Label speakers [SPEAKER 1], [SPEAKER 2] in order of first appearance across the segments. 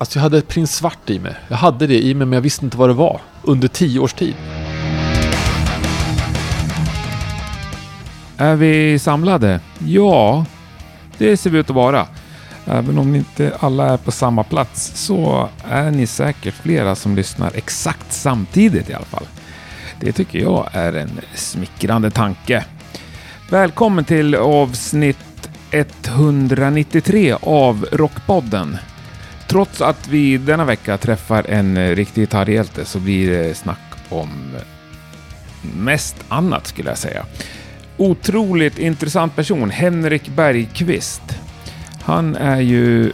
[SPEAKER 1] Alltså jag hade prins svart i mig. Jag hade det i mig men jag visste inte vad det var. Under tio års tid.
[SPEAKER 2] Är vi samlade? Ja, det ser vi ut att vara. Även om inte alla är på samma plats så är ni säkert flera som lyssnar exakt samtidigt i alla fall. Det tycker jag är en smickrande tanke. Välkommen till avsnitt 193 av Rockpodden. Trots att vi denna vecka träffar en eh, riktig gitarrhjälte så blir det snack om mest annat skulle jag säga. Otroligt intressant person, Henrik Bergqvist. Han är ju,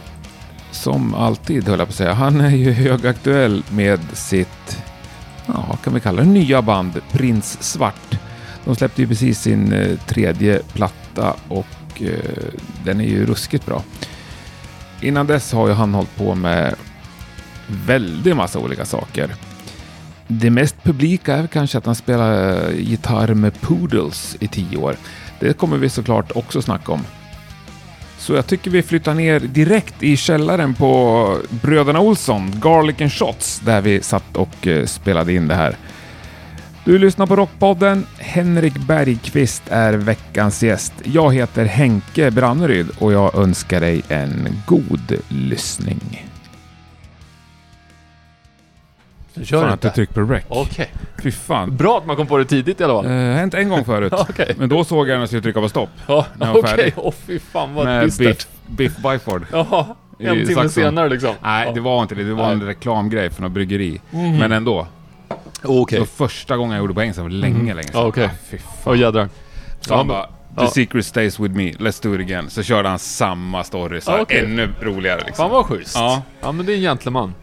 [SPEAKER 2] som alltid höll jag på att säga, han är ju högaktuell med sitt, ja, vad kan vi kalla det, nya band Prins Svart. De släppte ju precis sin eh, tredje platta och eh, den är ju ruskigt bra. Innan dess har ju han hållit på med väldigt massa olika saker. Det mest publika är kanske att han spelar eh, gitarr med Poodles i tio år. Det kommer vi såklart också snacka om. Så jag tycker vi flyttar ner direkt i källaren på Bröderna Olsson, Garlic and Shots, där vi satt och eh, spelade in det här. Du lyssnar på Rockpodden. Henrik Bergqvist är veckans gäst. Jag heter Henke Branneryd och jag önskar dig en god lyssning.
[SPEAKER 1] Du kör
[SPEAKER 2] Fan att
[SPEAKER 1] inte?
[SPEAKER 2] du tryckte på rec.
[SPEAKER 1] Okej.
[SPEAKER 2] Fy fan.
[SPEAKER 1] Bra att man kom på det tidigt i alla fall.
[SPEAKER 2] Uh, hänt en gång förut.
[SPEAKER 1] Okej.
[SPEAKER 2] Men då såg jag när jag skulle trycka på stopp.
[SPEAKER 1] Ja, okej.
[SPEAKER 2] färdig.
[SPEAKER 1] Åh fy fan vad
[SPEAKER 2] Med
[SPEAKER 1] bistert.
[SPEAKER 2] Biff, Biff Byford.
[SPEAKER 1] Jaha, en timme senare liksom.
[SPEAKER 2] Nej, det var inte det. Det var en
[SPEAKER 1] Nej.
[SPEAKER 2] reklamgrej för något bryggeri. Men ändå.
[SPEAKER 1] Okej.
[SPEAKER 2] Det var första gången jag gjorde på engelska för länge,
[SPEAKER 1] Mhm.
[SPEAKER 2] länge sedan.
[SPEAKER 1] Ja, okej.
[SPEAKER 2] Ah, fy fan.
[SPEAKER 1] Åh jädrar.
[SPEAKER 2] Så
[SPEAKER 1] Ja,
[SPEAKER 2] han bara,
[SPEAKER 1] ja.
[SPEAKER 2] The secret stays with me, let's do it again. Så körde han samma story, så
[SPEAKER 1] Ja, okej.
[SPEAKER 2] ännu roligare liksom.
[SPEAKER 1] Fan vad schysst.
[SPEAKER 2] Ja.
[SPEAKER 1] Ja men det är en gentleman.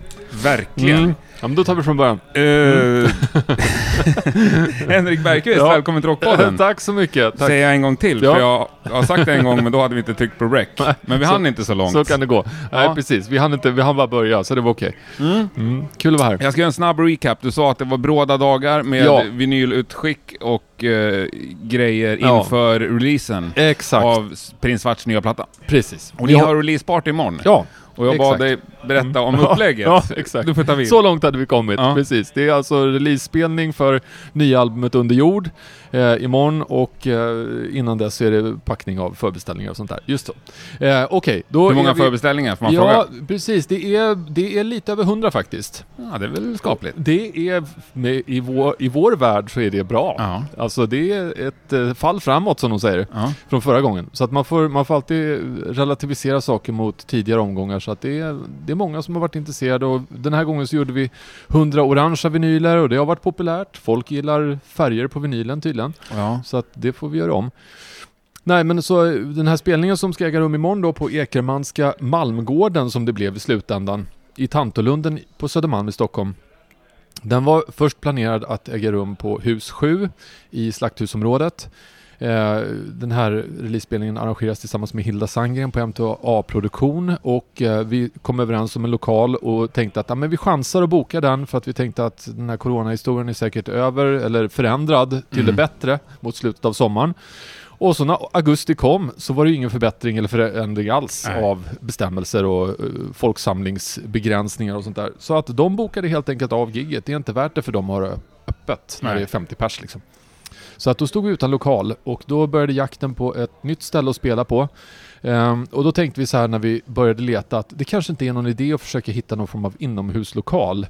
[SPEAKER 2] Verkligen.
[SPEAKER 1] Mm. Ja men då tar vi från början.
[SPEAKER 2] Eh, Henrik Bergqvist,
[SPEAKER 1] Ja.
[SPEAKER 2] välkommen till Rockpodden.
[SPEAKER 1] Tack så mycket. Tack.
[SPEAKER 2] Säger jag en gång till,
[SPEAKER 1] Ja.
[SPEAKER 2] för jag har sagt det en gång men då hade vi inte tryckt på rec. Men vi
[SPEAKER 1] Så-
[SPEAKER 2] hann inte så långt.
[SPEAKER 1] Så kan det gå. Nej
[SPEAKER 2] Ja.
[SPEAKER 1] precis, vi hann inte, vi hann bara börja så det var okej. Mm. Kul att vara här.
[SPEAKER 2] Jag ska göra en snabb recap. Du sa att det var bråda dagar med
[SPEAKER 1] Ja.
[SPEAKER 2] vinylutskick och eh, grejer
[SPEAKER 1] Ja.
[SPEAKER 2] inför releasen
[SPEAKER 1] Exakt.
[SPEAKER 2] av Prins Svarts nya platta.
[SPEAKER 1] Precis.
[SPEAKER 2] Och ni har releaseparty imorgon.
[SPEAKER 1] Ja,
[SPEAKER 2] och jag bad
[SPEAKER 1] exakt. Mm.
[SPEAKER 2] dig berätta om upplägget.
[SPEAKER 1] Ja, exakt.
[SPEAKER 2] Du får ta vid.
[SPEAKER 1] Så långt hade vi kommit,
[SPEAKER 2] Ja.
[SPEAKER 1] precis. Det är alltså releasespelning för nya albumet Under jord eh, imorgon och eh, innan dess är det packning av förbeställningar och sånt där. Just så. Eh, Okej, då
[SPEAKER 2] Hur många
[SPEAKER 1] vi...
[SPEAKER 2] förbeställningar får man
[SPEAKER 1] Ja,
[SPEAKER 2] fråga?
[SPEAKER 1] precis. Det är, det är lite över hundra faktiskt.
[SPEAKER 2] Ja, det är väl skapligt.
[SPEAKER 1] Det är, med, i, vår, i vår värld så är det bra.
[SPEAKER 2] Ja.
[SPEAKER 1] Alltså det är ett eh, fall framåt som de säger,
[SPEAKER 2] Ja.
[SPEAKER 1] från förra gången. Så att man får, man får alltid relativisera saker mot tidigare omgångar. Så att det är, det är många som har varit intresserade och den här gången så gjorde vi 100 orangea vinyler och det har varit populärt. Folk gillar färger på vinylen tydligen.
[SPEAKER 2] ja.
[SPEAKER 1] Så att det får vi göra om. Nej men så den här spelningen som ska äga rum imorgon då på Ekermanska Malmgården som det blev i slutändan i Tantolunden på Södermalm i Stockholm. Den var först planerad att äga rum på hus 7 i Slakthusområdet. Eh, Den här releasespelningen arrangeras tillsammans med Hilda Sandgren på MTA Produktion och eh, vi kom överens om en lokal och tänkte att ja, men vi chansar att boka den för att vi tänkte att den här coronahistorien är säkert över eller förändrad till
[SPEAKER 2] Mm.
[SPEAKER 1] det bättre mot slutet av sommaren. Och så när augusti kom så var det ju ingen förbättring eller förändring alls
[SPEAKER 2] Nej.
[SPEAKER 1] av bestämmelser och uh, folksamlingsbegränsningar och sånt där. Så att de bokade helt enkelt av gigget. Det är inte värt det för dem att ha öppet när
[SPEAKER 2] Nej.
[SPEAKER 1] det är 50 pers liksom. Så att då stod vi utan lokal och då började jakten på ett nytt ställe att spela på. Ehm, och då tänkte vi så här när vi började leta att det kanske inte är någon idé att försöka hitta någon form av inomhuslokal.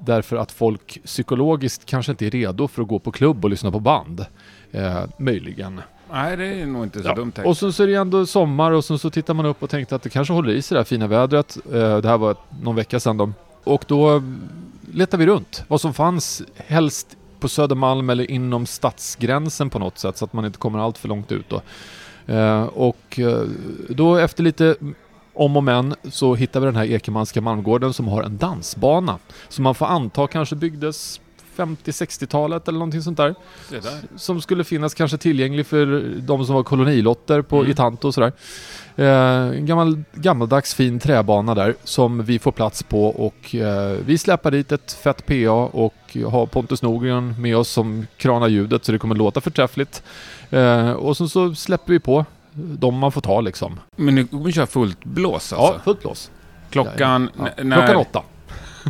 [SPEAKER 1] Därför att folk psykologiskt kanske inte är redo för att gå på klubb och lyssna på band. Eh, möjligen.
[SPEAKER 2] Nej, det är nog inte så
[SPEAKER 1] Ja.
[SPEAKER 2] dumt tänkt.
[SPEAKER 1] Och så, så är det ändå sommar och så, så tittar man upp och tänkte att det kanske håller i sig det här fina vädret. Eh, det här var någon vecka sedan då. Och då letar vi runt vad som fanns helst på Södermalm eller inom stadsgränsen på något sätt så att man inte kommer allt för långt ut då. Eh, och eh, då efter lite om och men så hittar vi den här Ekemanska Malmgården som har en dansbana. Som man får anta kanske byggdes 50-60-talet eller någonting sånt där
[SPEAKER 2] där.
[SPEAKER 1] som skulle finnas kanske tillgänglig för de som var kolonilotter på
[SPEAKER 2] Mm.
[SPEAKER 1] i Tanto och sådär. Eh, en gammal, gammaldags fin träbana där som vi får plats på och eh, vi släpper dit ett fett PA och har Pontus Norgren med oss som kranar ljudet så det kommer låta förträffligt. Eh, och så, så släpper vi på de man får ta liksom.
[SPEAKER 2] Men nu kommer vi köra fullt blås alltså?
[SPEAKER 1] Ja, fullt blås.
[SPEAKER 2] Klockan...
[SPEAKER 1] Ja.
[SPEAKER 2] när,
[SPEAKER 1] Klockan åtta.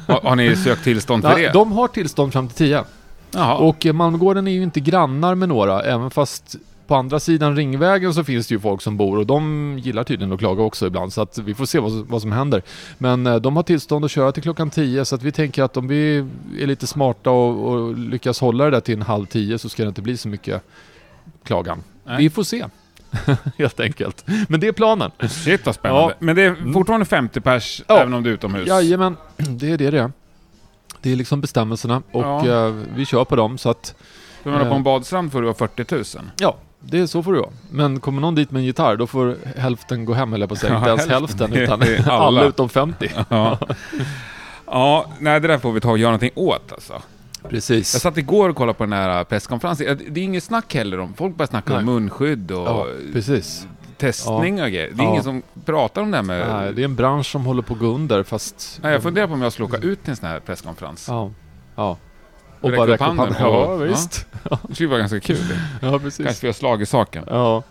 [SPEAKER 2] Har, har ni sökt tillstånd för
[SPEAKER 1] Nej,
[SPEAKER 2] det?
[SPEAKER 1] de har tillstånd fram till tio.
[SPEAKER 2] Jaha.
[SPEAKER 1] Och eh, Malmgården är ju inte grannar med några, även fast på andra sidan Ringvägen så finns det ju folk som bor och de gillar tydligen att klaga också ibland så att vi får se vad, vad som händer. Men eh, de har tillstånd att köra till klockan 10 så att vi tänker att om vi är lite smarta och, och lyckas hålla det där till en halv tio så ska det inte bli så mycket klagan.
[SPEAKER 2] Nej.
[SPEAKER 1] Vi får se. Helt enkelt. Men det är planen.
[SPEAKER 2] Shit vad spännande.
[SPEAKER 1] Ja.
[SPEAKER 2] Men det är fortfarande 50 pers
[SPEAKER 1] Ja.
[SPEAKER 2] även om du är utomhus?
[SPEAKER 1] Jajamän, det är det det är. Det är liksom bestämmelserna och
[SPEAKER 2] Ja.
[SPEAKER 1] eh, vi kör på dem så att
[SPEAKER 2] man är på
[SPEAKER 1] Eh.
[SPEAKER 2] en badstrand får du ha 40 000.
[SPEAKER 1] Ja, det är så får det vara. Men kommer någon dit med en gitarr, då får hälften gå hem eller på.
[SPEAKER 2] Ja,
[SPEAKER 1] Inte ens
[SPEAKER 2] hälften.
[SPEAKER 1] utan
[SPEAKER 2] alla.
[SPEAKER 1] alla utom 50.
[SPEAKER 2] Ja. ja, nej det där får vi ta och göra någonting åt alltså. Jag
[SPEAKER 1] Precis.
[SPEAKER 2] satt igår och kollade på den här presskonferensen. Det är inget snack heller om... Folk börjar snacka om
[SPEAKER 1] Nej.
[SPEAKER 2] munskydd och
[SPEAKER 1] Ja, precis.
[SPEAKER 2] testning och grejer. Det är
[SPEAKER 1] Ja.
[SPEAKER 2] ingen som pratar om det här med...
[SPEAKER 1] Nej, det är en bransch som håller på att gå under, fast...
[SPEAKER 2] Nej, jag funderar på om jag skulle åka ut till en sån här presskonferens.
[SPEAKER 1] Ja. Ja.
[SPEAKER 2] Och
[SPEAKER 1] Och bara
[SPEAKER 2] räcka upp
[SPEAKER 1] handen. Ja,
[SPEAKER 2] Ja.
[SPEAKER 1] visst.
[SPEAKER 2] Det skulle vara ganska kul.
[SPEAKER 1] Ja,
[SPEAKER 2] Kanske
[SPEAKER 1] precis.
[SPEAKER 2] vi har slag i saken.
[SPEAKER 1] Ja.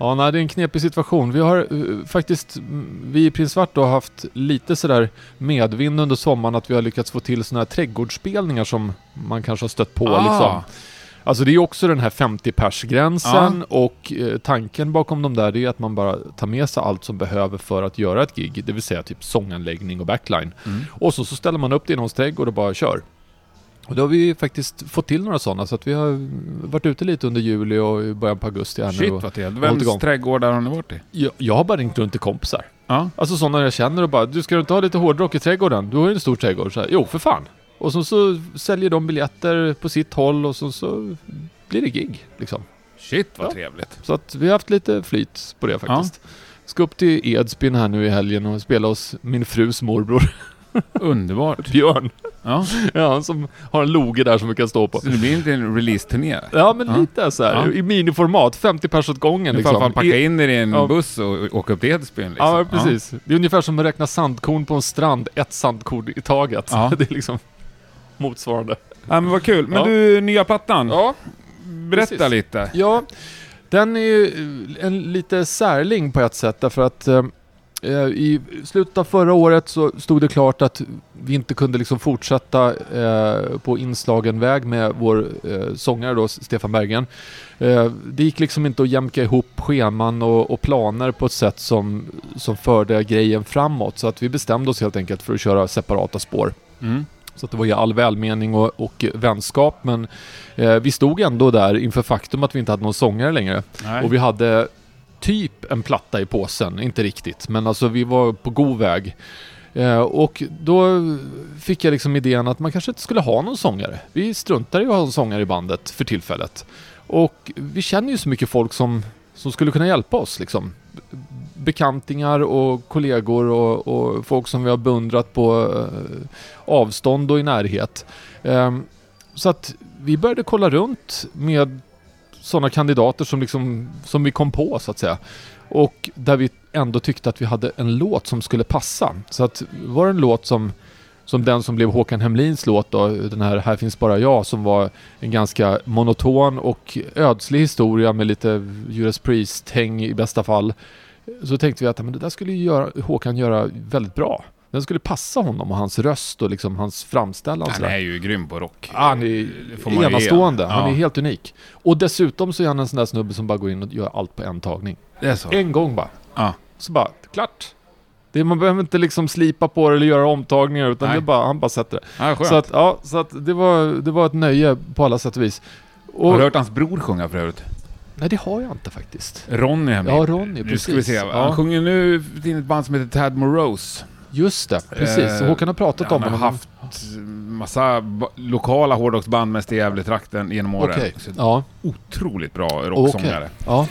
[SPEAKER 1] Ja, nej, det är en knepig situation. Vi har eh, faktiskt, vi i Prins Svart då har haft lite sådär medvind under sommaren att vi har lyckats få till sådana här trädgårdsspelningar som man kanske har stött på
[SPEAKER 2] Ah.
[SPEAKER 1] liksom. Alltså det är också den här 50-pers-gränsen och eh, tanken bakom de där det är att man bara tar med sig allt som behöver för att göra ett gig. Det vill säga typ sånganläggning och backline.
[SPEAKER 2] Mm.
[SPEAKER 1] Och så, så ställer man upp det i någons trädgård och bara kör. Och då har vi faktiskt fått till några sådana så att vi har varit ute lite under juli och början på augusti här nu.
[SPEAKER 2] Shit vad trevligt. Vems trädgårdar har ni varit i?
[SPEAKER 1] jag, jag har bara ringt runt till kompisar.
[SPEAKER 2] Ja.
[SPEAKER 1] Alltså sådana jag känner och bara Du ska du inte ha lite hårdrock i trädgården? Du har ju en stor trädgård. Så här, jo, för fan. Och så, så säljer de biljetter på sitt håll och så, så blir det gig. Liksom.
[SPEAKER 2] Shit vad
[SPEAKER 1] Ja.
[SPEAKER 2] trevligt.
[SPEAKER 1] Så att vi har haft lite flyt på det faktiskt. Ska upp till Edsbyn här nu i helgen och spela hos min frus morbror
[SPEAKER 2] Underbart.
[SPEAKER 1] Björn.
[SPEAKER 2] Ja.
[SPEAKER 1] Ja, han som har en loge där som vi kan stå på.
[SPEAKER 2] Så det blir inte en release-turné?
[SPEAKER 1] Ja, men
[SPEAKER 2] Ja.
[SPEAKER 1] lite så här
[SPEAKER 2] Ja.
[SPEAKER 1] i miniformat. 50 pers åt gången
[SPEAKER 2] Du får i alla fall
[SPEAKER 1] liksom.
[SPEAKER 2] packa in er i en
[SPEAKER 1] Ja.
[SPEAKER 2] buss och åka upp till Edsbyn liksom.
[SPEAKER 1] Ja, precis. Det är ungefär som att räkna sandkorn på en strand, ett sandkorn i taget.
[SPEAKER 2] Ja.
[SPEAKER 1] Det är liksom motsvarande.
[SPEAKER 2] Ja, men vad kul. Men
[SPEAKER 1] Ja.
[SPEAKER 2] du, nya plattan.
[SPEAKER 1] Ja,
[SPEAKER 2] Berätta
[SPEAKER 1] precis.
[SPEAKER 2] lite.
[SPEAKER 1] ja den är ju en lite särling på ett sätt därför att eh, i slutet av förra året så stod det klart att vi inte kunde liksom fortsätta eh, på inslagen väg med vår eh, sångare då, Stefan Bergen. Eh, det gick liksom inte att jämka ihop scheman och, och planer på ett sätt som, som förde grejen framåt. Så att vi bestämde oss helt enkelt för att köra separata spår.
[SPEAKER 2] Mm.
[SPEAKER 1] Så att det var ju all välmening och, och vänskap men eh, vi stod ändå där inför faktum att vi inte hade någon sångare längre.
[SPEAKER 2] Nej.
[SPEAKER 1] Och vi hade typ en platta i påsen, inte riktigt, men alltså vi var på god väg. Eh, och då fick jag liksom idén att man kanske inte skulle ha någon sångare. Vi struntar i att ha en sångare i bandet för tillfället. Och vi känner ju så mycket folk som, som skulle kunna hjälpa oss liksom. Bekantingar och kollegor och, och folk som vi har beundrat på eh, avstånd och i närhet. Ehm, så att vi började kolla runt med sådana kandidater som, liksom, som vi kom på så att säga. Och där vi ändå tyckte att vi hade en låt som skulle passa. Så att var det en låt som, som den som blev Håkan Hemlins låt då, den här Här finns bara jag, som var en ganska monoton och ödslig historia med lite Judas Priest-häng i bästa fall. Så tänkte vi att men det där skulle ju göra, Håkan göra väldigt bra. Den skulle passa honom och hans röst och liksom hans framställan.
[SPEAKER 2] Han är ju grym på rock.
[SPEAKER 1] Han är enastående. Han
[SPEAKER 2] Ja.
[SPEAKER 1] är helt unik. Och dessutom så är han en sån där snubbe som bara går in och gör allt på en tagning.
[SPEAKER 2] Det är så?
[SPEAKER 1] En gång bara.
[SPEAKER 2] Ja.
[SPEAKER 1] Så bara, klart. Det, man behöver inte liksom slipa på det eller göra omtagningar utan
[SPEAKER 2] Nej.
[SPEAKER 1] det är bara, han bara sätter det.
[SPEAKER 2] Ja, skönt.
[SPEAKER 1] Så att, ja, så att det, var, det var ett nöje på alla sätt och vis. Och,
[SPEAKER 2] Har du hört hans bror sjunga för övrigt?
[SPEAKER 1] Nej, det har jag inte faktiskt.
[SPEAKER 2] Ronny Hemlin.
[SPEAKER 1] Ja, Ronny,
[SPEAKER 2] Nu
[SPEAKER 1] precis.
[SPEAKER 2] ska vi se. Han
[SPEAKER 1] Ja.
[SPEAKER 2] sjunger nu i ett band som heter Tad Morose.
[SPEAKER 1] Just det, precis.
[SPEAKER 2] Eh,
[SPEAKER 1] Håkan har pratat
[SPEAKER 2] Han
[SPEAKER 1] om
[SPEAKER 2] har
[SPEAKER 1] honom.
[SPEAKER 2] haft massa lokala hårdrocksband mest i Gävle-trakten genom åren. Så
[SPEAKER 1] ja.
[SPEAKER 2] Otroligt bra rocksångare.
[SPEAKER 1] Ja.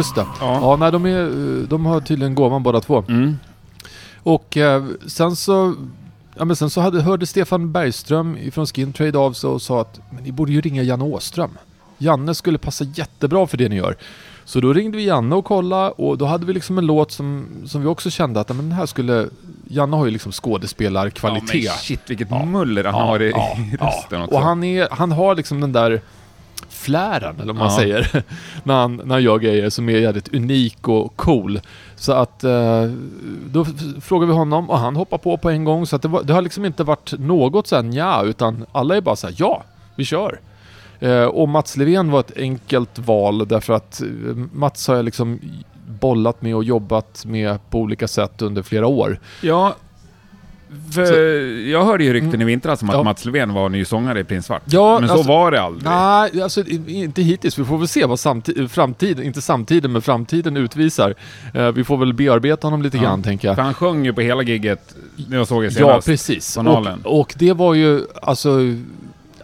[SPEAKER 1] Just det.
[SPEAKER 2] Ja.
[SPEAKER 1] Ja, nej, de, är, de har tydligen gåvan båda två.
[SPEAKER 2] Mm.
[SPEAKER 1] Och eh, sen så... Ja, men sen så hade, hörde Stefan Bergström från Skin Trade av sig och sa att men ni borde ju ringa Janne Åström. Janne skulle passa jättebra för det ni gör. Så då ringde vi Janne och kollade och då hade vi liksom en låt som, som vi också kände att men den här skulle... Janne har ju liksom skådespelarkvalitet.
[SPEAKER 2] Ja, men shit vilket
[SPEAKER 1] Ja.
[SPEAKER 2] muller han
[SPEAKER 1] Ja,
[SPEAKER 2] har i,
[SPEAKER 1] ja,
[SPEAKER 2] rösten också.
[SPEAKER 1] Och han, är, han har liksom den där flären, eller vad man
[SPEAKER 2] Ja.
[SPEAKER 1] säger, när, han, när han gör grejer som är jävligt unik och cool. Så att eh, då frågar vi honom och han hoppar på på en gång. Så att det, var, det har liksom inte varit något sen ja, utan alla är bara så här, ja, vi kör. Eh, och Mats Levén var ett enkelt val därför att eh, Mats har jag liksom bollat med och jobbat med på olika sätt under flera år.
[SPEAKER 2] Ja, jag hörde ju rykten
[SPEAKER 1] Mm.
[SPEAKER 2] i vintras om att
[SPEAKER 1] Ja.
[SPEAKER 2] Mats Löfven var ny sångare i Prins Svart.
[SPEAKER 1] Ja,
[SPEAKER 2] men så
[SPEAKER 1] alltså-
[SPEAKER 2] var det aldrig.
[SPEAKER 1] Nej, alltså inte hittills. Vi får väl se vad framtiden, inte samtiden, men framtiden utvisar. Eh, vi får väl bearbeta honom lite
[SPEAKER 2] Ja.
[SPEAKER 1] grann, tänker jag.
[SPEAKER 2] För han sjöng ju på hela gigget när jag såg det
[SPEAKER 1] Ja,
[SPEAKER 2] senast.
[SPEAKER 1] precis.
[SPEAKER 2] på Nalen.
[SPEAKER 1] Och, och det var ju, alltså...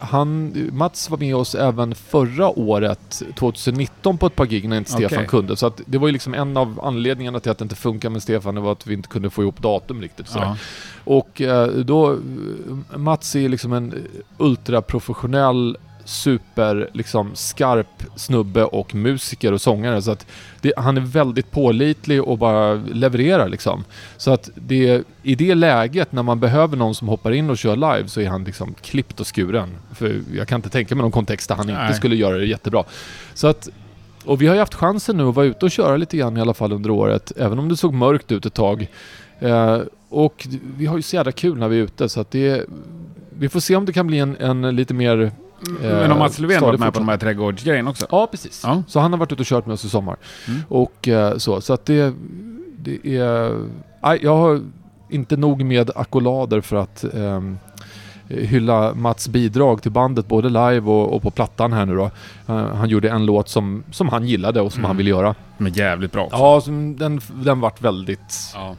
[SPEAKER 1] Han, Mats var med oss även förra året, 2019, på ett par gig när inte Stefan
[SPEAKER 2] Okej.
[SPEAKER 1] kunde. Så att det var ju liksom en av anledningarna till att det inte funkar med Stefan, det var att vi inte kunde få ihop datum riktigt. Sådär.
[SPEAKER 2] ja.
[SPEAKER 1] Och eh, då, Mats är liksom en ultraprofessionell, super, liksom skarp snubbe och musiker och sångare. Så att det, han är väldigt pålitlig och bara levererar liksom. Så att det, i det läget när man behöver någon som hoppar in och kör live så är han liksom klippt och skuren. För jag kan inte tänka mig någon kontext där han inte
[SPEAKER 2] Nej.
[SPEAKER 1] skulle göra det jättebra. Så att och vi har ju haft chansen nu att vara ute och köra lite grann i alla fall under året, även om det såg mörkt ut ett tag. Eh, och vi har ju så jävla kul när vi är ute så att det... Vi får se om det kan bli en, en lite mer... eh,
[SPEAKER 2] Men har Mats Löfven varit med på de här trädgårdsgrejerna också?
[SPEAKER 1] Ja, precis.
[SPEAKER 2] Ja.
[SPEAKER 1] Så han har varit ute och kört med oss i sommar.
[SPEAKER 2] Mm.
[SPEAKER 1] Och eh, så, så att det... Det är... Nej, jag har inte nog med akkolader för att ehm, hylla Mats bidrag till bandet både live och, och på plattan här nu då. Eh, han gjorde en låt som, som han gillade och som
[SPEAKER 2] Mm.
[SPEAKER 1] han ville göra.
[SPEAKER 2] Är jävligt bra också.
[SPEAKER 1] Ja, den, den vart väldigt
[SPEAKER 2] Ja.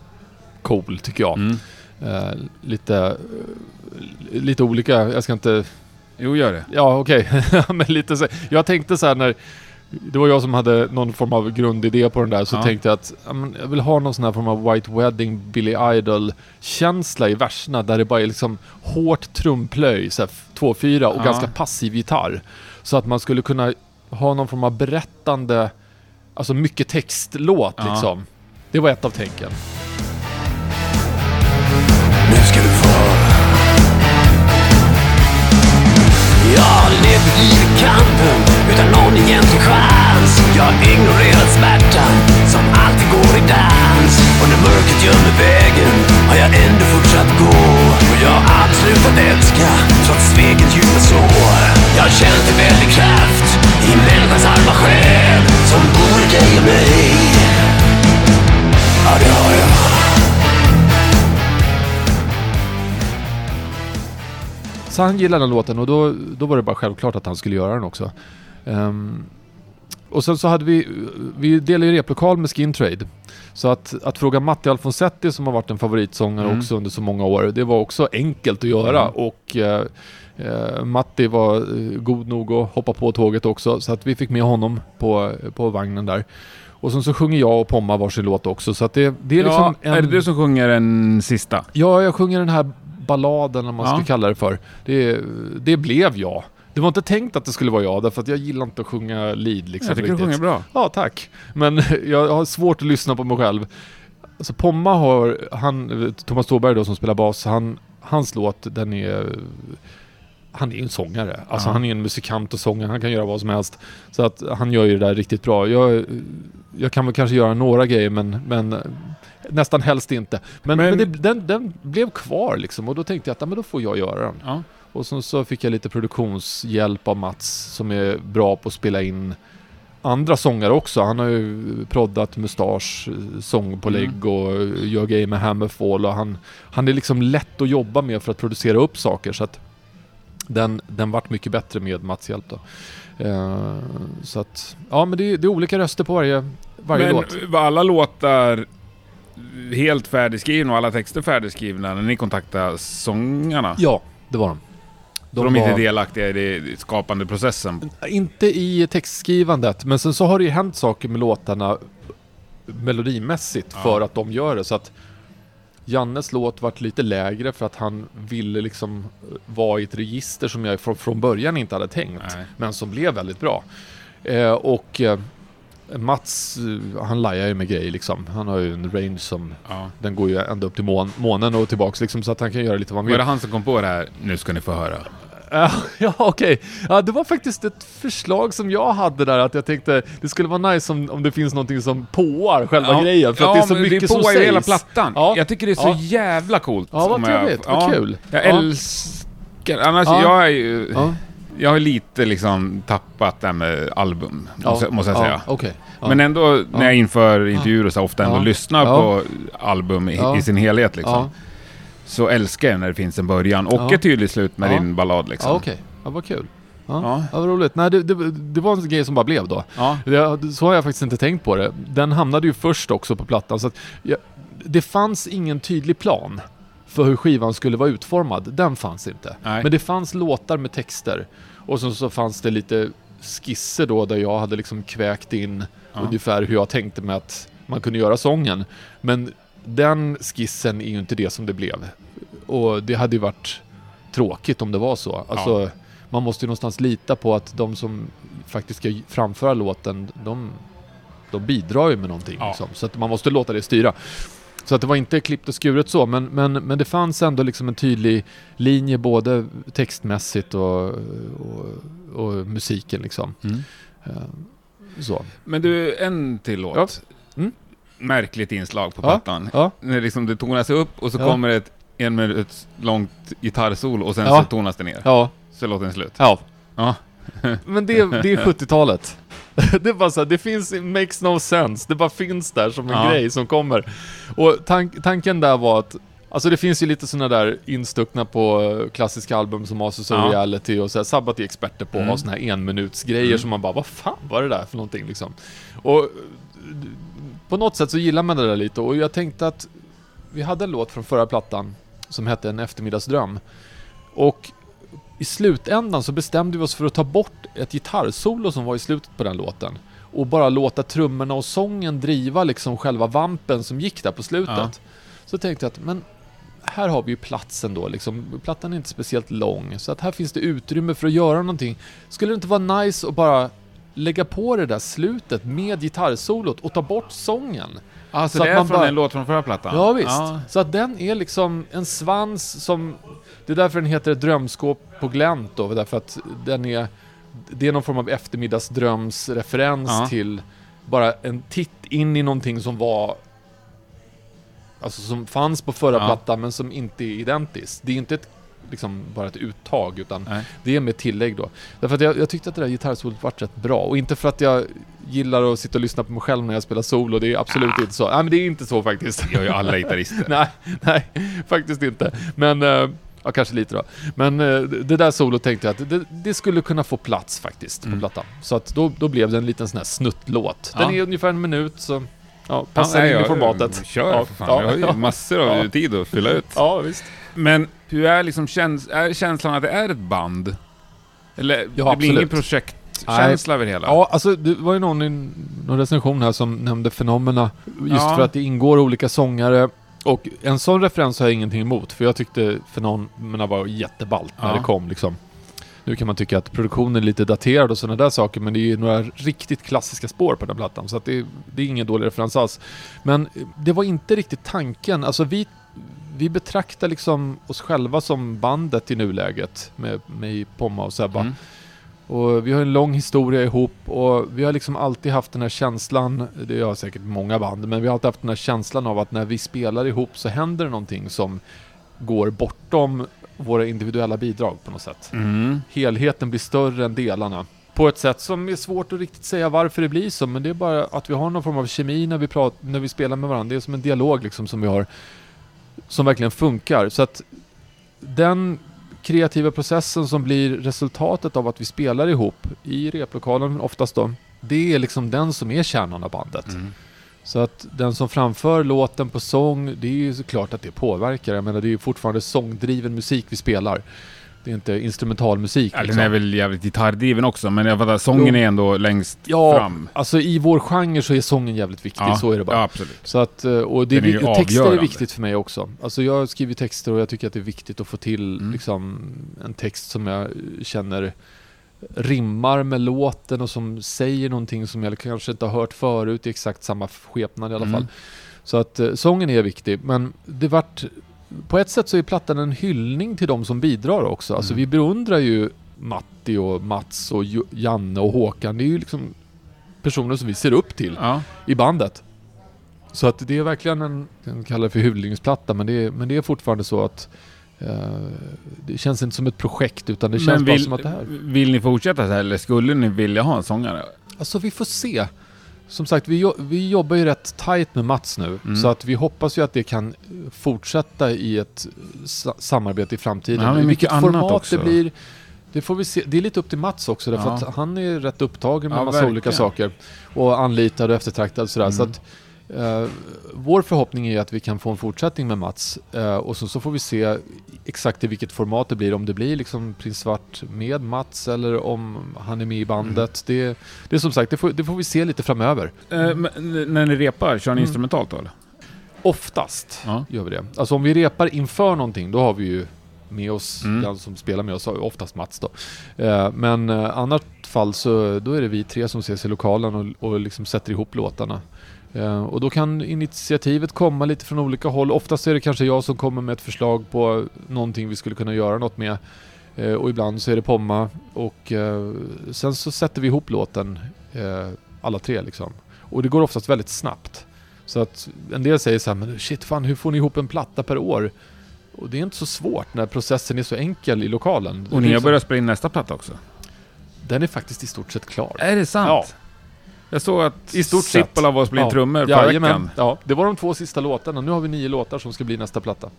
[SPEAKER 1] Cool tycker jag.
[SPEAKER 2] Mm.
[SPEAKER 1] Eh, lite, eh, lite olika, jag ska inte...
[SPEAKER 2] Jo, gör det.
[SPEAKER 1] Ja, okej. Men lite så, jag tänkte så här när... Det var jag som hade någon form av grundidé på den där, så
[SPEAKER 2] Ja.
[SPEAKER 1] tänkte jag att jag vill ha någon sån här form av White Wedding, Billy Idol-känsla i verserna, där det bara är liksom hårt trumplöj, så här 2-4 och
[SPEAKER 2] Ja.
[SPEAKER 1] ganska passiv gitarr. Så att man skulle kunna ha någon form av berättande, alltså mycket textlåt
[SPEAKER 2] Ja.
[SPEAKER 1] liksom. Det var ett av tänken.
[SPEAKER 3] Jag har levt liv i kampen utan någon egentlig chans. Jag har ignorerat smärtan som alltid går i dans. Och när mörkret gömmer vägen har jag ändå fortsatt gå. Och jag har aldrig slutat älska trots svekens djupa sår. Jag har känt en väldig kraft i människans arma själ som bor i dig och mig.
[SPEAKER 1] Så han gillade den låten och då, då var det bara självklart att han skulle göra den också. Ehm, och sen så hade vi, vi delade ju replokal med Skin Trade. Så att, att fråga Matti Alfonsetti som har varit en favoritsångare
[SPEAKER 2] Mm.
[SPEAKER 1] också under så många år, det var också enkelt att göra.
[SPEAKER 2] Mm.
[SPEAKER 1] Och eh, eh, Matti var eh, god nog att hoppa på tåget också, så att vi fick med honom på, på vagnen där. Och sen så sjunger jag och Pomma varsin låt också, så att det, det är liksom
[SPEAKER 2] ja, Är det du som sjunger den sista?
[SPEAKER 1] Ja, jag sjunger den här balladen, vad man
[SPEAKER 2] Ja.
[SPEAKER 1] ska kalla det för. Det, det blev jag. Det var inte tänkt att det skulle vara jag, därför att jag gillar inte att sjunga lead liksom.
[SPEAKER 2] jag tycker du
[SPEAKER 1] riktigt.
[SPEAKER 2] sjunger bra.
[SPEAKER 1] Ja, tack. Men jag har svårt att lyssna på mig själv. Alltså Pomma har, han, Thomas Thorberg då som spelar bas, han, hans låt den är... Han är ju en sångare. Alltså
[SPEAKER 2] Ja.
[SPEAKER 1] han är en musikant och sångare, han kan göra vad som helst. Så att han gör ju det där riktigt bra. Jag, jag kan väl kanske göra några grejer men, men nästan helst inte. Men,
[SPEAKER 2] Men-
[SPEAKER 1] men, det, den, den blev kvar liksom och då tänkte jag att ja, men då får jag göra den.
[SPEAKER 2] Ja.
[SPEAKER 1] Och sen så fick jag lite produktionshjälp av Mats som är bra på att spela in andra sångare också. Han har ju proddat Mustasch sångpålägg och gör grejer med Hammerfall och han, han är liksom lätt att jobba med för att producera upp saker så att den, den vart mycket bättre med Mats hjälp då. Eh, så att, ja men det, är- det är olika röster på varje, varje
[SPEAKER 2] Men
[SPEAKER 1] låt.
[SPEAKER 2] var alla låtar helt färdigskrivna och alla texter färdigskrivna när ni kontaktade sångarna?
[SPEAKER 1] Ja, det var de.
[SPEAKER 2] De, de är
[SPEAKER 1] var-
[SPEAKER 2] inte delaktiga i det skapande processen.
[SPEAKER 1] Inte i textskrivandet, men sen så har det ju hänt saker med låtarna melodimässigt
[SPEAKER 2] Ja.
[SPEAKER 1] för att de gör det. Så att Jannes låt vart lite lägre för att han ville liksom vara i ett register som jag från, från början inte hade tänkt.
[SPEAKER 2] Nej.
[SPEAKER 1] Men som blev väldigt bra. Eh, och eh, Mats, eh, han lajar ju med grejer liksom. Han har ju en range som,
[SPEAKER 2] Ja.
[SPEAKER 1] den går ju ända upp till mån, månen och tillbaks liksom så att han kan göra lite vad han
[SPEAKER 2] Var
[SPEAKER 1] vill.
[SPEAKER 2] det han som kom på det här? Nu ska ni få höra.
[SPEAKER 1] Ja, ja okej. Ja, det var faktiskt ett förslag som jag hade där, att jag tänkte det skulle vara nice om, om det finns någonting som påar själva grejen, för
[SPEAKER 2] ja,
[SPEAKER 1] att det är så mycket
[SPEAKER 2] det
[SPEAKER 1] som sägs.
[SPEAKER 2] hela plattan.
[SPEAKER 1] Ja.
[SPEAKER 2] Jag tycker det är så
[SPEAKER 1] Ja.
[SPEAKER 2] jävla coolt.
[SPEAKER 1] Ja, vad trevligt, vad kul.
[SPEAKER 2] Jag
[SPEAKER 1] Ja.
[SPEAKER 2] älskar... Annars,
[SPEAKER 1] Ja.
[SPEAKER 2] jag är ju...
[SPEAKER 1] Ja,
[SPEAKER 2] Jag har lite liksom tappat det här med album, måste, måste jag
[SPEAKER 1] ja,
[SPEAKER 2] säga.
[SPEAKER 1] Okej. Ja.
[SPEAKER 2] Men ändå när
[SPEAKER 1] Ja.
[SPEAKER 2] jag inför intervjuer och så ofta ändå
[SPEAKER 1] Ja.
[SPEAKER 2] lyssnar
[SPEAKER 1] Ja.
[SPEAKER 2] på album i,
[SPEAKER 1] Ja.
[SPEAKER 2] i sin helhet liksom.
[SPEAKER 1] ja.
[SPEAKER 2] Så älskar jag när det finns en början och
[SPEAKER 1] Ja.
[SPEAKER 2] ett tydligt slut med
[SPEAKER 1] Ja.
[SPEAKER 2] din ballad liksom.
[SPEAKER 1] ja, okej. Ja, vad kul. Ja,
[SPEAKER 2] Ja.
[SPEAKER 1] ja. vad roligt. Nej, det, det, det var en grej som bara blev då.
[SPEAKER 2] Ja.
[SPEAKER 1] Det, så har jag faktiskt inte tänkt på det. Den hamnade ju först också på plattan, så att jag, det fanns ingen tydlig plan för hur skivan skulle vara utformad. Den fanns inte.
[SPEAKER 2] Nej.
[SPEAKER 1] Men det fanns låtar med texter. Och så, så fanns det lite skisser då där jag hade liksom kväkt in
[SPEAKER 2] Ja.
[SPEAKER 1] ungefär hur jag tänkte mig att man kunde göra sången. Men den skissen är ju inte det som det blev. Och det hade ju varit tråkigt om det var så. Alltså, man måste ju någonstans lita på att de som faktiskt ska framföra låten, de, de bidrar ju med någonting.
[SPEAKER 2] Ja.
[SPEAKER 1] Liksom. Så att man måste låta det styra. Så att det var inte klippt och skuret så, men, men, men det fanns ändå liksom en tydlig linje både textmässigt och, och, och musiken liksom.
[SPEAKER 2] Mm.
[SPEAKER 1] Eh, Så.
[SPEAKER 2] Men du, en till låt.
[SPEAKER 1] Mm.
[SPEAKER 2] Märkligt inslag på
[SPEAKER 1] Ja.
[SPEAKER 2] plattan.
[SPEAKER 1] Ja,
[SPEAKER 2] När liksom det tonas upp och så
[SPEAKER 1] Ja.
[SPEAKER 2] kommer ett en minut långt gitarrsolo och sen
[SPEAKER 1] Ja.
[SPEAKER 2] så tonas det ner.
[SPEAKER 1] ja,
[SPEAKER 2] Så är låten slut.
[SPEAKER 1] ja.
[SPEAKER 2] Ja.
[SPEAKER 1] Men det, det är 70-talet. Det är bara så här, det finns, it makes no sense. Det bara finns där som en
[SPEAKER 2] Ja.
[SPEAKER 1] grej som kommer. Och tank, tanken där var att Alltså det finns ju lite sådana där instuckna på eh, klassiska album som Masters of
[SPEAKER 2] Ja.
[SPEAKER 1] Reality och så här, Sabbath är experter på att
[SPEAKER 2] Mm.
[SPEAKER 1] ha såna här enminutsgrejer
[SPEAKER 2] Mm.
[SPEAKER 1] som man bara, vad fan var det där för någonting liksom? Och på något sätt så gillar man det där lite och jag tänkte att vi hade en låt från förra plattan som hette En eftermiddagsdröm. Och i slutändan så bestämde vi oss för att ta bort ett gitarrsolo som var i slutet på den låten. Och bara låta trummorna och sången driva liksom själva vampen som gick där på slutet.
[SPEAKER 2] Ja.
[SPEAKER 1] Så tänkte jag att, men här har vi ju platsen då liksom. Plattan är inte speciellt lång, så att här finns det utrymme för att göra någonting. Skulle det inte vara nice att bara lägga på det där slutet med gitarrsolot och ta bort sången?
[SPEAKER 2] Alltså
[SPEAKER 1] Så
[SPEAKER 2] det är
[SPEAKER 1] man
[SPEAKER 2] från
[SPEAKER 1] bara-
[SPEAKER 2] en låt från förra plattan?
[SPEAKER 1] Ja, visst.
[SPEAKER 2] Ja.
[SPEAKER 1] Så att den är liksom en svans som... Det är därför den heter ett drömskåp på glänt då, därför att den är... Det är någon form av eftermiddagsdrömsreferens
[SPEAKER 2] Ja.
[SPEAKER 1] till bara en titt in i någonting som var... Alltså som fanns på förra
[SPEAKER 2] Ja.
[SPEAKER 1] plattan men som inte är identiskt. Det är inte ett, liksom bara ett uttag utan
[SPEAKER 2] Nej.
[SPEAKER 1] det är med tillägg då. Därför att jag, jag tyckte att det där gitarrsolot vart rätt bra. Och inte för att jag gillar att sitta och lyssna på mig själv när jag spelar solo. Det är absolut
[SPEAKER 2] Ah.
[SPEAKER 1] inte så. Nej men det är inte så faktiskt.
[SPEAKER 2] Det gör ju alla gitarrister.
[SPEAKER 1] nej, nej, faktiskt inte. Men, eh, ja kanske lite då. Men eh, det där solot tänkte jag att det, det skulle kunna få plats faktiskt på
[SPEAKER 2] Mm.
[SPEAKER 1] plattan. Så att då, då blev det en liten sån här snuttlåt. Den
[SPEAKER 2] Ja.
[SPEAKER 1] är ungefär en minut så ja, passar
[SPEAKER 2] Ja,
[SPEAKER 1] in i formatet.
[SPEAKER 2] Kör
[SPEAKER 1] Ja,
[SPEAKER 2] för fan.
[SPEAKER 1] ja,
[SPEAKER 2] jag har ju massor av tid att fylla ut.
[SPEAKER 1] Ja, visst.
[SPEAKER 2] Men hur är liksom käns är känslan att det är ett band? Eller
[SPEAKER 1] Ja,
[SPEAKER 2] det blir ingen projektkänsla över hela?
[SPEAKER 1] Ja, alltså det var ju någon i någon recension här som nämnde Fenomena. Just
[SPEAKER 2] Ja.
[SPEAKER 1] för att det ingår olika sångare. Och en sån referens har jag ingenting emot. För jag tyckte Fenomena var jätteballt när
[SPEAKER 2] Ja.
[SPEAKER 1] det kom liksom. Nu kan man tycka att produktionen är lite daterad och sådana där saker. Men det är ju några riktigt klassiska spår på den här plattan. Så att det, det är ingen dålig referens alls. Men det var inte riktigt tanken. Alltså vi, vi betraktar liksom oss själva som bandet i nuläget. Med mig, Pomma och Sebba.
[SPEAKER 2] Mm.
[SPEAKER 1] Och vi har en lång historia ihop och vi har liksom alltid haft den här känslan, det har säkert många band, men vi har alltid haft den här känslan av att när vi spelar ihop så händer det någonting som går bortom våra individuella bidrag på något sätt.
[SPEAKER 2] Mm.
[SPEAKER 1] Helheten blir större än delarna. På ett sätt som är svårt att riktigt säga varför det blir så, men det är bara att vi har någon form av kemi när vi, prat, när vi spelar med varandra. Det är som en dialog liksom som vi har, som verkligen funkar. Så att den kreativa processen som blir resultatet av att vi spelar ihop i replokalen oftast då, det är liksom den som är kärnan av bandet.
[SPEAKER 2] Mm.
[SPEAKER 1] Så att den som framför låten på sång, det är ju såklart att det påverkar. Jag menar, det är ju fortfarande sångdriven musik vi spelar. Det är inte instrumentalmusik.
[SPEAKER 2] Ja, den
[SPEAKER 1] liksom.
[SPEAKER 2] är väl jävligt gitarrdriven också, men jag fattar, sången är ändå längst
[SPEAKER 1] Ja,
[SPEAKER 2] fram.
[SPEAKER 1] alltså i vår genre så är sången jävligt viktig, så är det bara.
[SPEAKER 2] Ja, absolut.
[SPEAKER 1] Så att, eh, och det,
[SPEAKER 2] Den är
[SPEAKER 1] och texter är viktigt för mig också. Alltså jag skriver texter och jag tycker att det är viktigt att få till
[SPEAKER 2] Mm.
[SPEAKER 1] liksom, en text som jag känner rimmar med låten och som säger någonting som jag kanske inte har hört förut i exakt samma skepnad i alla
[SPEAKER 2] Mm.
[SPEAKER 1] fall. Så att eh, sången är viktig, men det vart... På ett sätt så är plattan en hyllning till de som bidrar också. Alltså
[SPEAKER 2] Mm.
[SPEAKER 1] vi beundrar ju Matti och Mats och Janne och Håkan. Det är ju liksom personer som vi ser upp till
[SPEAKER 2] Ja.
[SPEAKER 1] i bandet. Så att det är verkligen en, kan kalla det för hyllningsplatta, men det är, men det är fortfarande så att eh, det känns inte som ett projekt utan det känns
[SPEAKER 2] Men
[SPEAKER 1] bara
[SPEAKER 2] vill,
[SPEAKER 1] som att det här...
[SPEAKER 2] vill ni fortsätta så här, eller skulle ni vilja ha en sångare?
[SPEAKER 1] Alltså vi får se. Som sagt, vi, jo- vi jobbar ju rätt tight med Mats nu,
[SPEAKER 2] Mm.
[SPEAKER 1] så att vi hoppas ju att det kan fortsätta i ett sa- samarbete i framtiden.
[SPEAKER 2] Men
[SPEAKER 1] I
[SPEAKER 2] mycket
[SPEAKER 1] vilket format
[SPEAKER 2] också.
[SPEAKER 1] det blir, det får vi se. Det är lite upp till Mats också, därför
[SPEAKER 2] Ja.
[SPEAKER 1] att han är rätt upptagen med
[SPEAKER 2] Ja,
[SPEAKER 1] massa
[SPEAKER 2] verkligen.
[SPEAKER 1] olika saker. Och anlitad och eftertraktad och sådär. Så
[SPEAKER 2] Mm.
[SPEAKER 1] att, eh, vår förhoppning är att vi kan få en fortsättning med Mats. Eh, och så, så får vi se exakt i vilket format det blir. Om det blir liksom Prins Svart med Mats eller om han är med i bandet. Det, det är som sagt, det får, det får vi se lite framöver.
[SPEAKER 2] N- när ni repar, kör ni
[SPEAKER 1] Mm.
[SPEAKER 2] instrumentalt då eller?
[SPEAKER 1] Oftast gör vi det. Alltså om vi repar inför någonting, då har vi ju med oss,
[SPEAKER 2] Mm.
[SPEAKER 1] den som spelar med oss, oftast Mats då. Men annat fall så då är det vi tre som ses i lokalen och, och liksom sätter ihop låtarna. Eh, och då kan initiativet komma lite från olika håll. Oftast är det kanske jag som kommer med ett förslag på någonting vi skulle kunna göra något med. Eh, och ibland så är det Pomma. Och eh, sen så sätter vi ihop låten, alla tre liksom. Och det går oftast väldigt snabbt. Så att en del säger så här, men shit fan hur får ni ihop en platta per år? Och det är inte så svårt när processen är så enkel i lokalen.
[SPEAKER 2] Och ni har
[SPEAKER 1] så-
[SPEAKER 2] börjat spela in nästa platta också?
[SPEAKER 1] Den är faktiskt i stort sett klar.
[SPEAKER 2] Är det sant?
[SPEAKER 1] Ja.
[SPEAKER 2] Jag såg att
[SPEAKER 1] I stort sett.
[SPEAKER 2] Sippola var och spelade in trummor förra veckan.
[SPEAKER 1] Ja, det var de två sista låtarna. Nu har vi nio låtar som ska bli nästa platta.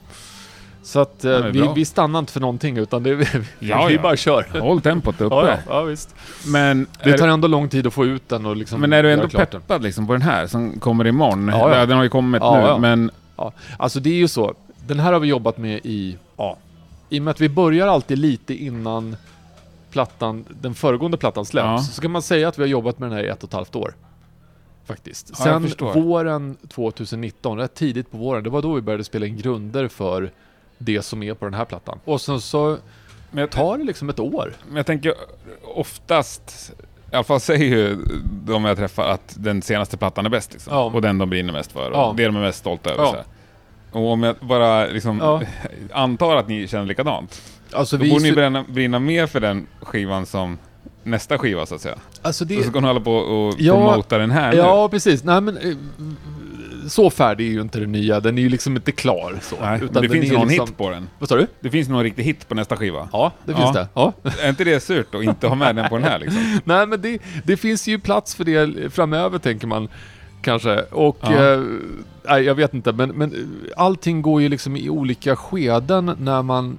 [SPEAKER 1] Så att eh,
[SPEAKER 2] Ja,
[SPEAKER 1] vi, vi stannar inte för någonting utan det, vi,
[SPEAKER 2] Ja,
[SPEAKER 1] vi
[SPEAKER 2] ja.
[SPEAKER 1] bara kör.
[SPEAKER 2] Håll tempot uppe.
[SPEAKER 1] Ja, ja, ja, visst.
[SPEAKER 2] Men,
[SPEAKER 1] Det tar ändå lång tid att få ut den och liksom
[SPEAKER 2] men är du ändå peppad liksom på den här som kommer imorgon?
[SPEAKER 1] Ja, ja.
[SPEAKER 2] Den har ju kommit
[SPEAKER 1] Ja,
[SPEAKER 2] nu,
[SPEAKER 1] ja.
[SPEAKER 2] men
[SPEAKER 1] Ja, alltså det är ju så. Den här har vi jobbat med i, ja, i och med att vi börjar alltid lite innan plattan, den föregående plattan släpps,
[SPEAKER 2] Ja.
[SPEAKER 1] så kan man säga att vi har jobbat med den här i ett och ett halvt år. Faktiskt.
[SPEAKER 2] Ja,
[SPEAKER 1] Sen våren 2019, rätt tidigt på våren, det var då vi började spela in grunder för det som är på den här plattan. Och sen så
[SPEAKER 2] men jag,
[SPEAKER 1] tar det liksom ett år.
[SPEAKER 2] men jag tänker oftast, i alla fall säger ju de jag träffar att den senaste plattan är bäst liksom.
[SPEAKER 1] Ja.
[SPEAKER 2] Och den de brinner mest för. Och
[SPEAKER 1] Ja.
[SPEAKER 2] det de är mest stolta över.
[SPEAKER 1] Ja.
[SPEAKER 2] Och om jag bara liksom antar att ni känner likadant.
[SPEAKER 1] Alltså
[SPEAKER 2] Då
[SPEAKER 1] vi...
[SPEAKER 2] borde ni brinna, brinna mer för den skivan som nästa skiva så att säga.
[SPEAKER 1] alltså det,
[SPEAKER 2] Och så kan du hålla på och
[SPEAKER 1] Ja.
[SPEAKER 2] promota den här nu.
[SPEAKER 1] Ja, precis. Nej men... eh, Så färdig är ju inte den nya, den är ju liksom inte klar så.
[SPEAKER 2] Nej,
[SPEAKER 1] Utan
[SPEAKER 2] det finns någon
[SPEAKER 1] liksom...
[SPEAKER 2] hit på den.
[SPEAKER 1] Vad sa du?
[SPEAKER 2] Det finns någon riktig hit på nästa skiva.
[SPEAKER 1] Ja, det finns
[SPEAKER 2] Ja.
[SPEAKER 1] det. Ja.
[SPEAKER 2] Är inte det surt att inte ha med den på den här liksom?
[SPEAKER 1] Nej men det, det finns ju plats för det framöver tänker man kanske. Och
[SPEAKER 2] Ja.
[SPEAKER 1] eh, nej, jag vet inte men, men eh, allting går ju liksom i olika skeden när man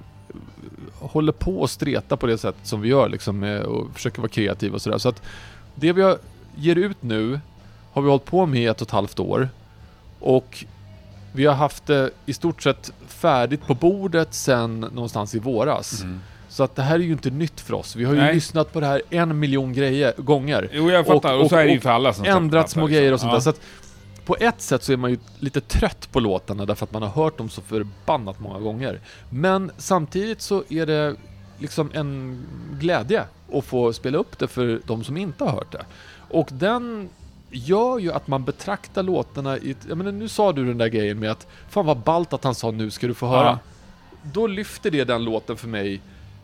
[SPEAKER 1] håller på och streta på det sätt som vi gör liksom med och försöker vara kreativa och sådär. Så att det vi ger ut nu har vi hållit på med i ett och ett halvt år. Och vi har haft det i stort sett färdigt på bordet sen någonstans i våras.
[SPEAKER 2] Mm.
[SPEAKER 1] Så att det här är ju inte nytt för oss. Vi har ju
[SPEAKER 2] Nej.
[SPEAKER 1] lyssnat på det här en miljon grejer, gånger.
[SPEAKER 2] Jo, jag fattar. Och,
[SPEAKER 1] Och-
[SPEAKER 2] så är det ju
[SPEAKER 1] och
[SPEAKER 2] för alla som
[SPEAKER 1] Ändrat små
[SPEAKER 2] liksom.
[SPEAKER 1] grejer och sånt
[SPEAKER 2] ja.
[SPEAKER 1] där. Så att på ett sätt så är man ju lite trött på låtarna därför att man har hört dem så förbannat många gånger. Men samtidigt så är det liksom en glädje att få spela upp det för de som inte har hört det. Och den gör ju att man betraktar låtarna i ett, jag menar nu sa du den där grejen med att fan vad ballt att han sa nu ska du få höra.
[SPEAKER 2] Ja.
[SPEAKER 1] Då lyfter det den låten för mig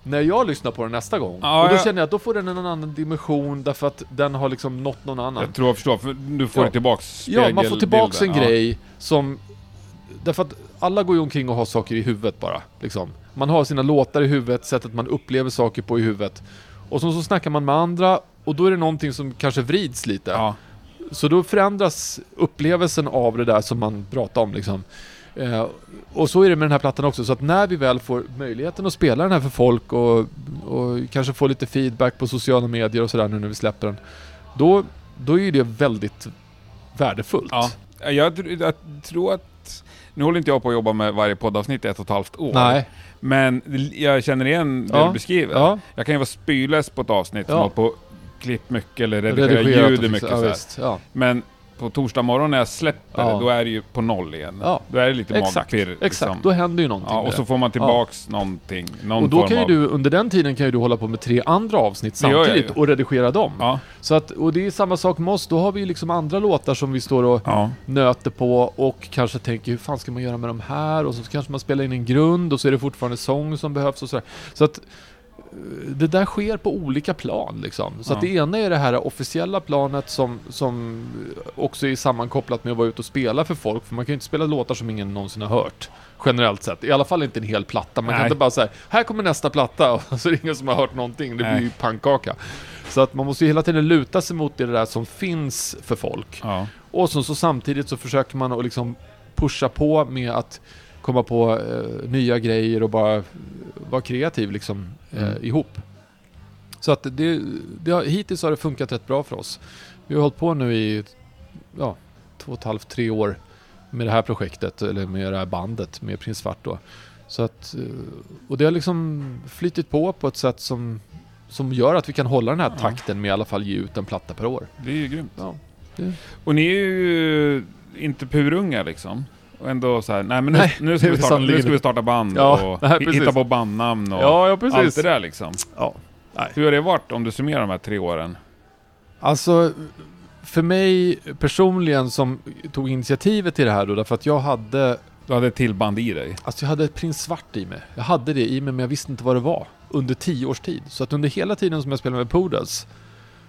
[SPEAKER 1] när jag lyssnar på den nästa gång.
[SPEAKER 2] Ja,
[SPEAKER 1] och då
[SPEAKER 2] jag-
[SPEAKER 1] känner jag att då får den en annan dimension därför att den har liksom nått någon annan.
[SPEAKER 2] Jag tror jag förstår, för du får
[SPEAKER 1] Ja.
[SPEAKER 2] tillbaks
[SPEAKER 1] Ja, man får tillbaks en
[SPEAKER 2] spegelbilden. Ja.
[SPEAKER 1] grej som... Därför att alla går ju omkring och har saker i huvudet bara. Liksom. Man har sina låtar i huvudet, sättet man upplever saker på i huvudet. Och så, så snackar man med andra och då är det någonting som kanske vrids lite.
[SPEAKER 2] Ja.
[SPEAKER 1] Så då förändras upplevelsen av det där som man pratar om liksom. Eh, och så är det med den här plattan också, så att när vi väl får möjligheten att spela den här för folk och, och kanske få lite feedback på sociala medier och sådär nu när vi släpper den. Då, då är det väldigt värdefullt.
[SPEAKER 2] Ja. Jag, jag tror att... Nu håller inte jag på att jobba med varje poddavsnitt i ett och ett halvt år.
[SPEAKER 1] Nej.
[SPEAKER 2] Men jag känner igen det
[SPEAKER 1] Ja,
[SPEAKER 2] du beskriver.
[SPEAKER 1] Ja,
[SPEAKER 2] Jag kan ju vara spylös på ett avsnitt som
[SPEAKER 1] Ja.
[SPEAKER 2] har på klippt mycket eller redigerat
[SPEAKER 1] redigerat
[SPEAKER 2] ljud
[SPEAKER 1] och
[SPEAKER 2] mycket så
[SPEAKER 1] ja, visst, ja.
[SPEAKER 2] Men på torsdag morgon när jag släpper
[SPEAKER 1] Ja.
[SPEAKER 2] det, då är det ju på noll igen.
[SPEAKER 1] Ja.
[SPEAKER 2] Då är det lite
[SPEAKER 1] Exakt,
[SPEAKER 2] magpirr.
[SPEAKER 1] exakt.
[SPEAKER 2] liksom.
[SPEAKER 1] Då händer ju någonting
[SPEAKER 2] Ja, och så får man tillbaks någonting. Någon
[SPEAKER 1] Och då kan ju
[SPEAKER 2] av...
[SPEAKER 1] du, under den tiden kan ju du hålla på med tre andra avsnitt samtidigt och redigera dem.
[SPEAKER 2] Ja,
[SPEAKER 1] Så att, och det är samma sak med oss, då har vi ju liksom andra låtar som vi står och
[SPEAKER 2] ja.
[SPEAKER 1] nöter på och kanske tänker hur fan ska man göra med de här? Och så kanske man spelar in en grund och så är det fortfarande sång som behövs och sådär. Så att det där sker på olika plan liksom. Så att
[SPEAKER 2] Ja.
[SPEAKER 1] det ena är det här officiella planet som, som också är sammankopplat med att vara ute och spela för folk. För man kan ju inte spela låtar som ingen någonsin har hört. Generellt sett. I alla fall inte en hel platta. Man kan
[SPEAKER 2] Nej.
[SPEAKER 1] inte bara säga här kommer nästa platta och så är det ingen som har hört någonting. Det
[SPEAKER 2] Nej.
[SPEAKER 1] blir ju pannkaka. Så att man måste ju hela tiden luta sig mot det där som finns för folk.
[SPEAKER 2] ja.
[SPEAKER 1] Och så, så samtidigt så försöker man att liksom pusha på med att komma på eh, nya grejer och bara eh, vara kreativ liksom eh,
[SPEAKER 2] Mm.
[SPEAKER 1] ihop. Så att det, det har, hittills har det funkat rätt bra för oss. Vi har hållit på nu i ja, två och ett halvt, tre år med det här projektet, eller med det här bandet med Prins Svart då. Så att, eh, och det har liksom flyttit på på ett sätt som, som gör att vi kan hålla den här
[SPEAKER 2] Ja.
[SPEAKER 1] takten med i alla fall ge ut en platta per år.
[SPEAKER 2] Det är ju grymt.
[SPEAKER 1] Ja.
[SPEAKER 2] Och ni är ju inte purunga liksom. Och ändå så här, nej men nu,
[SPEAKER 1] Nej,
[SPEAKER 2] nu, ska vi starta, nu ska vi starta band
[SPEAKER 1] Ja,
[SPEAKER 2] och
[SPEAKER 1] nej,
[SPEAKER 2] hitta på bandnamn och
[SPEAKER 1] Ja, ja
[SPEAKER 2] allt det där liksom.
[SPEAKER 1] Ja. Nej.
[SPEAKER 2] Hur har det varit om du summerar de här tre åren?
[SPEAKER 1] Alltså, för mig personligen som tog initiativet till det här då, därför att jag hade,
[SPEAKER 2] Du hade ett till band i dig.
[SPEAKER 1] alltså jag hade ett Prins Svart i mig. Jag hade det i mig men jag visste inte vad det var. Under tio års tid. Så att under hela tiden som jag spelade med Poodles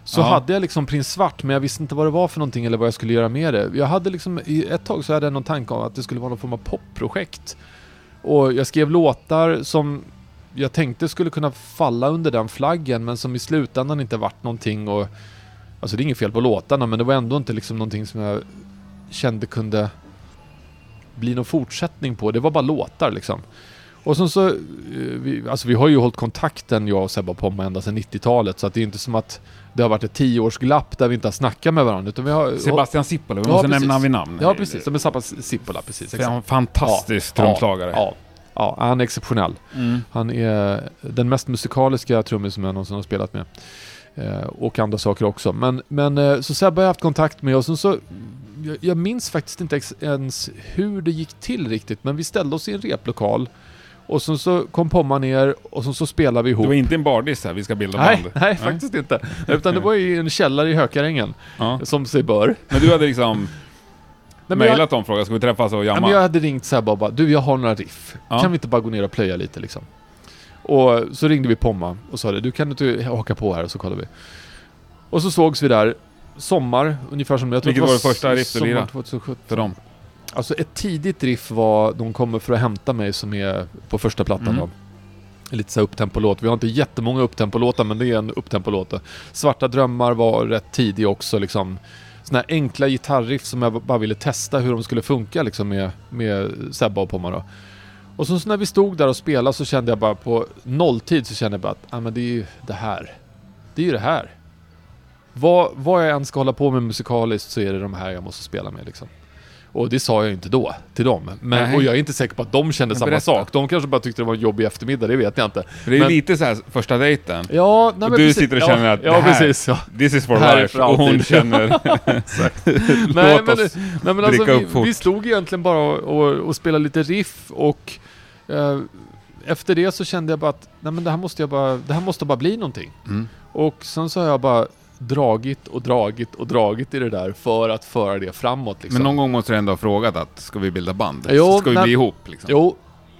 [SPEAKER 1] så
[SPEAKER 2] Ja.
[SPEAKER 1] hade jag liksom Prins Svart men jag visste inte vad det var för någonting eller vad jag skulle göra med det. Jag hade liksom, i ett tag så hade jag någon tanke om att det skulle vara någon form av popprojekt. Och jag skrev låtar som jag tänkte skulle kunna falla under den flaggen men som i slutändan inte vart någonting och Alltså det är inget fel på låtarna men det var ändå inte liksom någonting som jag kände kunde bli någon fortsättning på. Det var bara låtar liksom. Och sen så, eh, vi, alltså vi har ju hållit kontakten jag och Sebba Pomma ända sedan 90-talet så att det är inte som att det har varit ett tioårsglapp där vi inte har snackat med varandra utan vi har...
[SPEAKER 2] Sebastian Sippola, vi
[SPEAKER 1] Ja,
[SPEAKER 2] måste nämna vid namn.
[SPEAKER 1] Ja precis, är Sappa Sippola precis. Exakt.
[SPEAKER 2] fantastisk
[SPEAKER 1] Ja,
[SPEAKER 2] trumslagare.
[SPEAKER 1] Ja, ja, han är exceptionell.
[SPEAKER 2] Mm.
[SPEAKER 1] Han är den mest musikaliska trummisen jag någonsin har spelat med. Eh, och andra saker också. Men, men eh, så Sebbe har jag haft kontakt med och sen så jag, jag minns faktiskt inte ens hur det gick till riktigt men vi ställde oss i en replokal och sen så kom Pomma ner och sen så spelade vi ihop.
[SPEAKER 2] Det var inte en bardiss här, vi ska bilda
[SPEAKER 1] nej,
[SPEAKER 2] band.
[SPEAKER 1] nej, faktiskt inte. Utan det var i en källare i Hökarängen,
[SPEAKER 2] Ja.
[SPEAKER 1] som sig bör.
[SPEAKER 2] Men du hade liksom
[SPEAKER 1] Nej, jag,
[SPEAKER 2] mejlat dem och frågat, ska vi träffas och
[SPEAKER 1] nej,
[SPEAKER 2] jamma?
[SPEAKER 1] men jag hade ringt Sebbe och bara, du jag har några riff.
[SPEAKER 2] Ja.
[SPEAKER 1] Kan vi inte bara gå ner och plöja lite liksom? Och så ringde vi Pomma och sa det, du kan inte haka på här och så kollar vi. Och så sågs vi där, sommar, ungefär som jag tror
[SPEAKER 2] Vilket
[SPEAKER 1] det
[SPEAKER 2] var det första riff du lirade?
[SPEAKER 1] 2017.
[SPEAKER 2] För dem?
[SPEAKER 1] Alltså ett tidigt riff var, de kommer för att hämta mig som är på första plattan
[SPEAKER 2] Mm.
[SPEAKER 1] då. Lite så upptempolåt. Vi har inte jättemånga upptempolåtar men det är en upptempolåt. Svarta drömmar var rätt tidig också liksom. Såna här enkla gitarriff som jag bara ville testa hur de skulle funka liksom med, med Sebba och Pomma då. Och så, så när vi stod där och spelade så kände jag bara på nolltid så kände jag bara att ah, men det är ju det här. Det är ju det här. Vad, vad jag än ska hålla på med musikaliskt så är det de här jag måste spela med liksom. Och det sa jag inte då till dem. Men,
[SPEAKER 2] Nej.
[SPEAKER 1] och jag är inte säker på att de kände samma sak. De kanske bara tyckte det var en jobbig eftermiddag, det vet jag inte.
[SPEAKER 2] För det är
[SPEAKER 1] Men-
[SPEAKER 2] lite så här första dejten.
[SPEAKER 1] Ja, nej, men
[SPEAKER 2] du
[SPEAKER 1] precis.
[SPEAKER 2] sitter och
[SPEAKER 1] ja,
[SPEAKER 2] känner att
[SPEAKER 1] Ja,
[SPEAKER 2] det här-
[SPEAKER 1] precis. Ja.
[SPEAKER 2] This is for
[SPEAKER 1] här är
[SPEAKER 2] life. och hon känner...
[SPEAKER 1] Nej,
[SPEAKER 2] Låt
[SPEAKER 1] men,
[SPEAKER 2] oss
[SPEAKER 1] nej, men alltså, vi,
[SPEAKER 2] upp fort.
[SPEAKER 1] vi stod egentligen bara och, och, och spelade lite riff och eh, efter det så kände jag bara att nej, men det, här måste jag bara, det här måste bara bli någonting.
[SPEAKER 2] Mm.
[SPEAKER 1] Och sen så har jag bara dragit och dragit och dragit i det där för att föra det framåt. Liksom.
[SPEAKER 2] Men någon gång måste du ändå ha frågat att ska vi bilda band?
[SPEAKER 1] Jo,
[SPEAKER 2] ska vi
[SPEAKER 1] men-
[SPEAKER 2] bli ihop liksom?
[SPEAKER 1] Jo,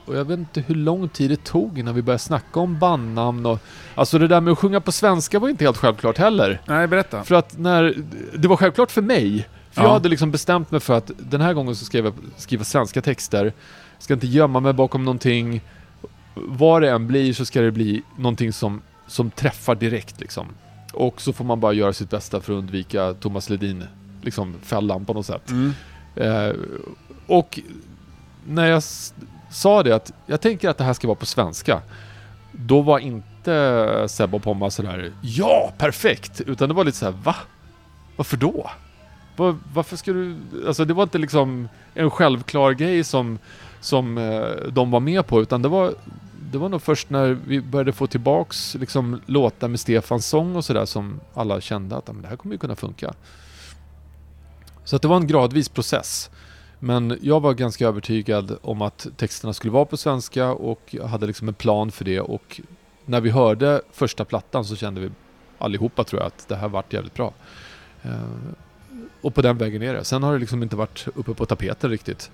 [SPEAKER 1] och jag vet inte hur lång tid det tog innan vi började snacka om bandnamn och... Alltså det där med att sjunga på svenska var inte helt självklart heller.
[SPEAKER 2] Nej, berätta.
[SPEAKER 1] För att när... Det var självklart för mig. För
[SPEAKER 2] Ja.
[SPEAKER 1] jag hade liksom bestämt mig för att den här gången så skrev jag skriva svenska texter. Ska inte gömma mig bakom någonting. Vad det än blir så ska det bli någonting som, som träffar direkt liksom. Och så får man bara göra sitt bästa för att undvika Thomas Ledin, liksom fällan på något sätt.
[SPEAKER 2] Mm.
[SPEAKER 1] Eh, och när jag sa det att jag tänker att det här ska vara på svenska. Då var inte Sebbe och Pomma sådär Ja, perfekt! Utan det var lite så här Va? Varför då? Va- varför ska du... Alltså det var inte liksom en självklar grej som, som eh, de var med på utan det var det var nog först när vi började få tillbaks liksom, låtar med Stefans sång och sådär som alla kände att men det här kommer ju kunna funka. Så att det var en gradvis process. Men jag var ganska övertygad om att texterna skulle vara på svenska och jag hade liksom en plan för det och när vi hörde första plattan så kände vi allihopa tror jag att det här vart jävligt bra. Eh, och på den vägen är det. Sen har det liksom inte varit uppe på tapeten riktigt.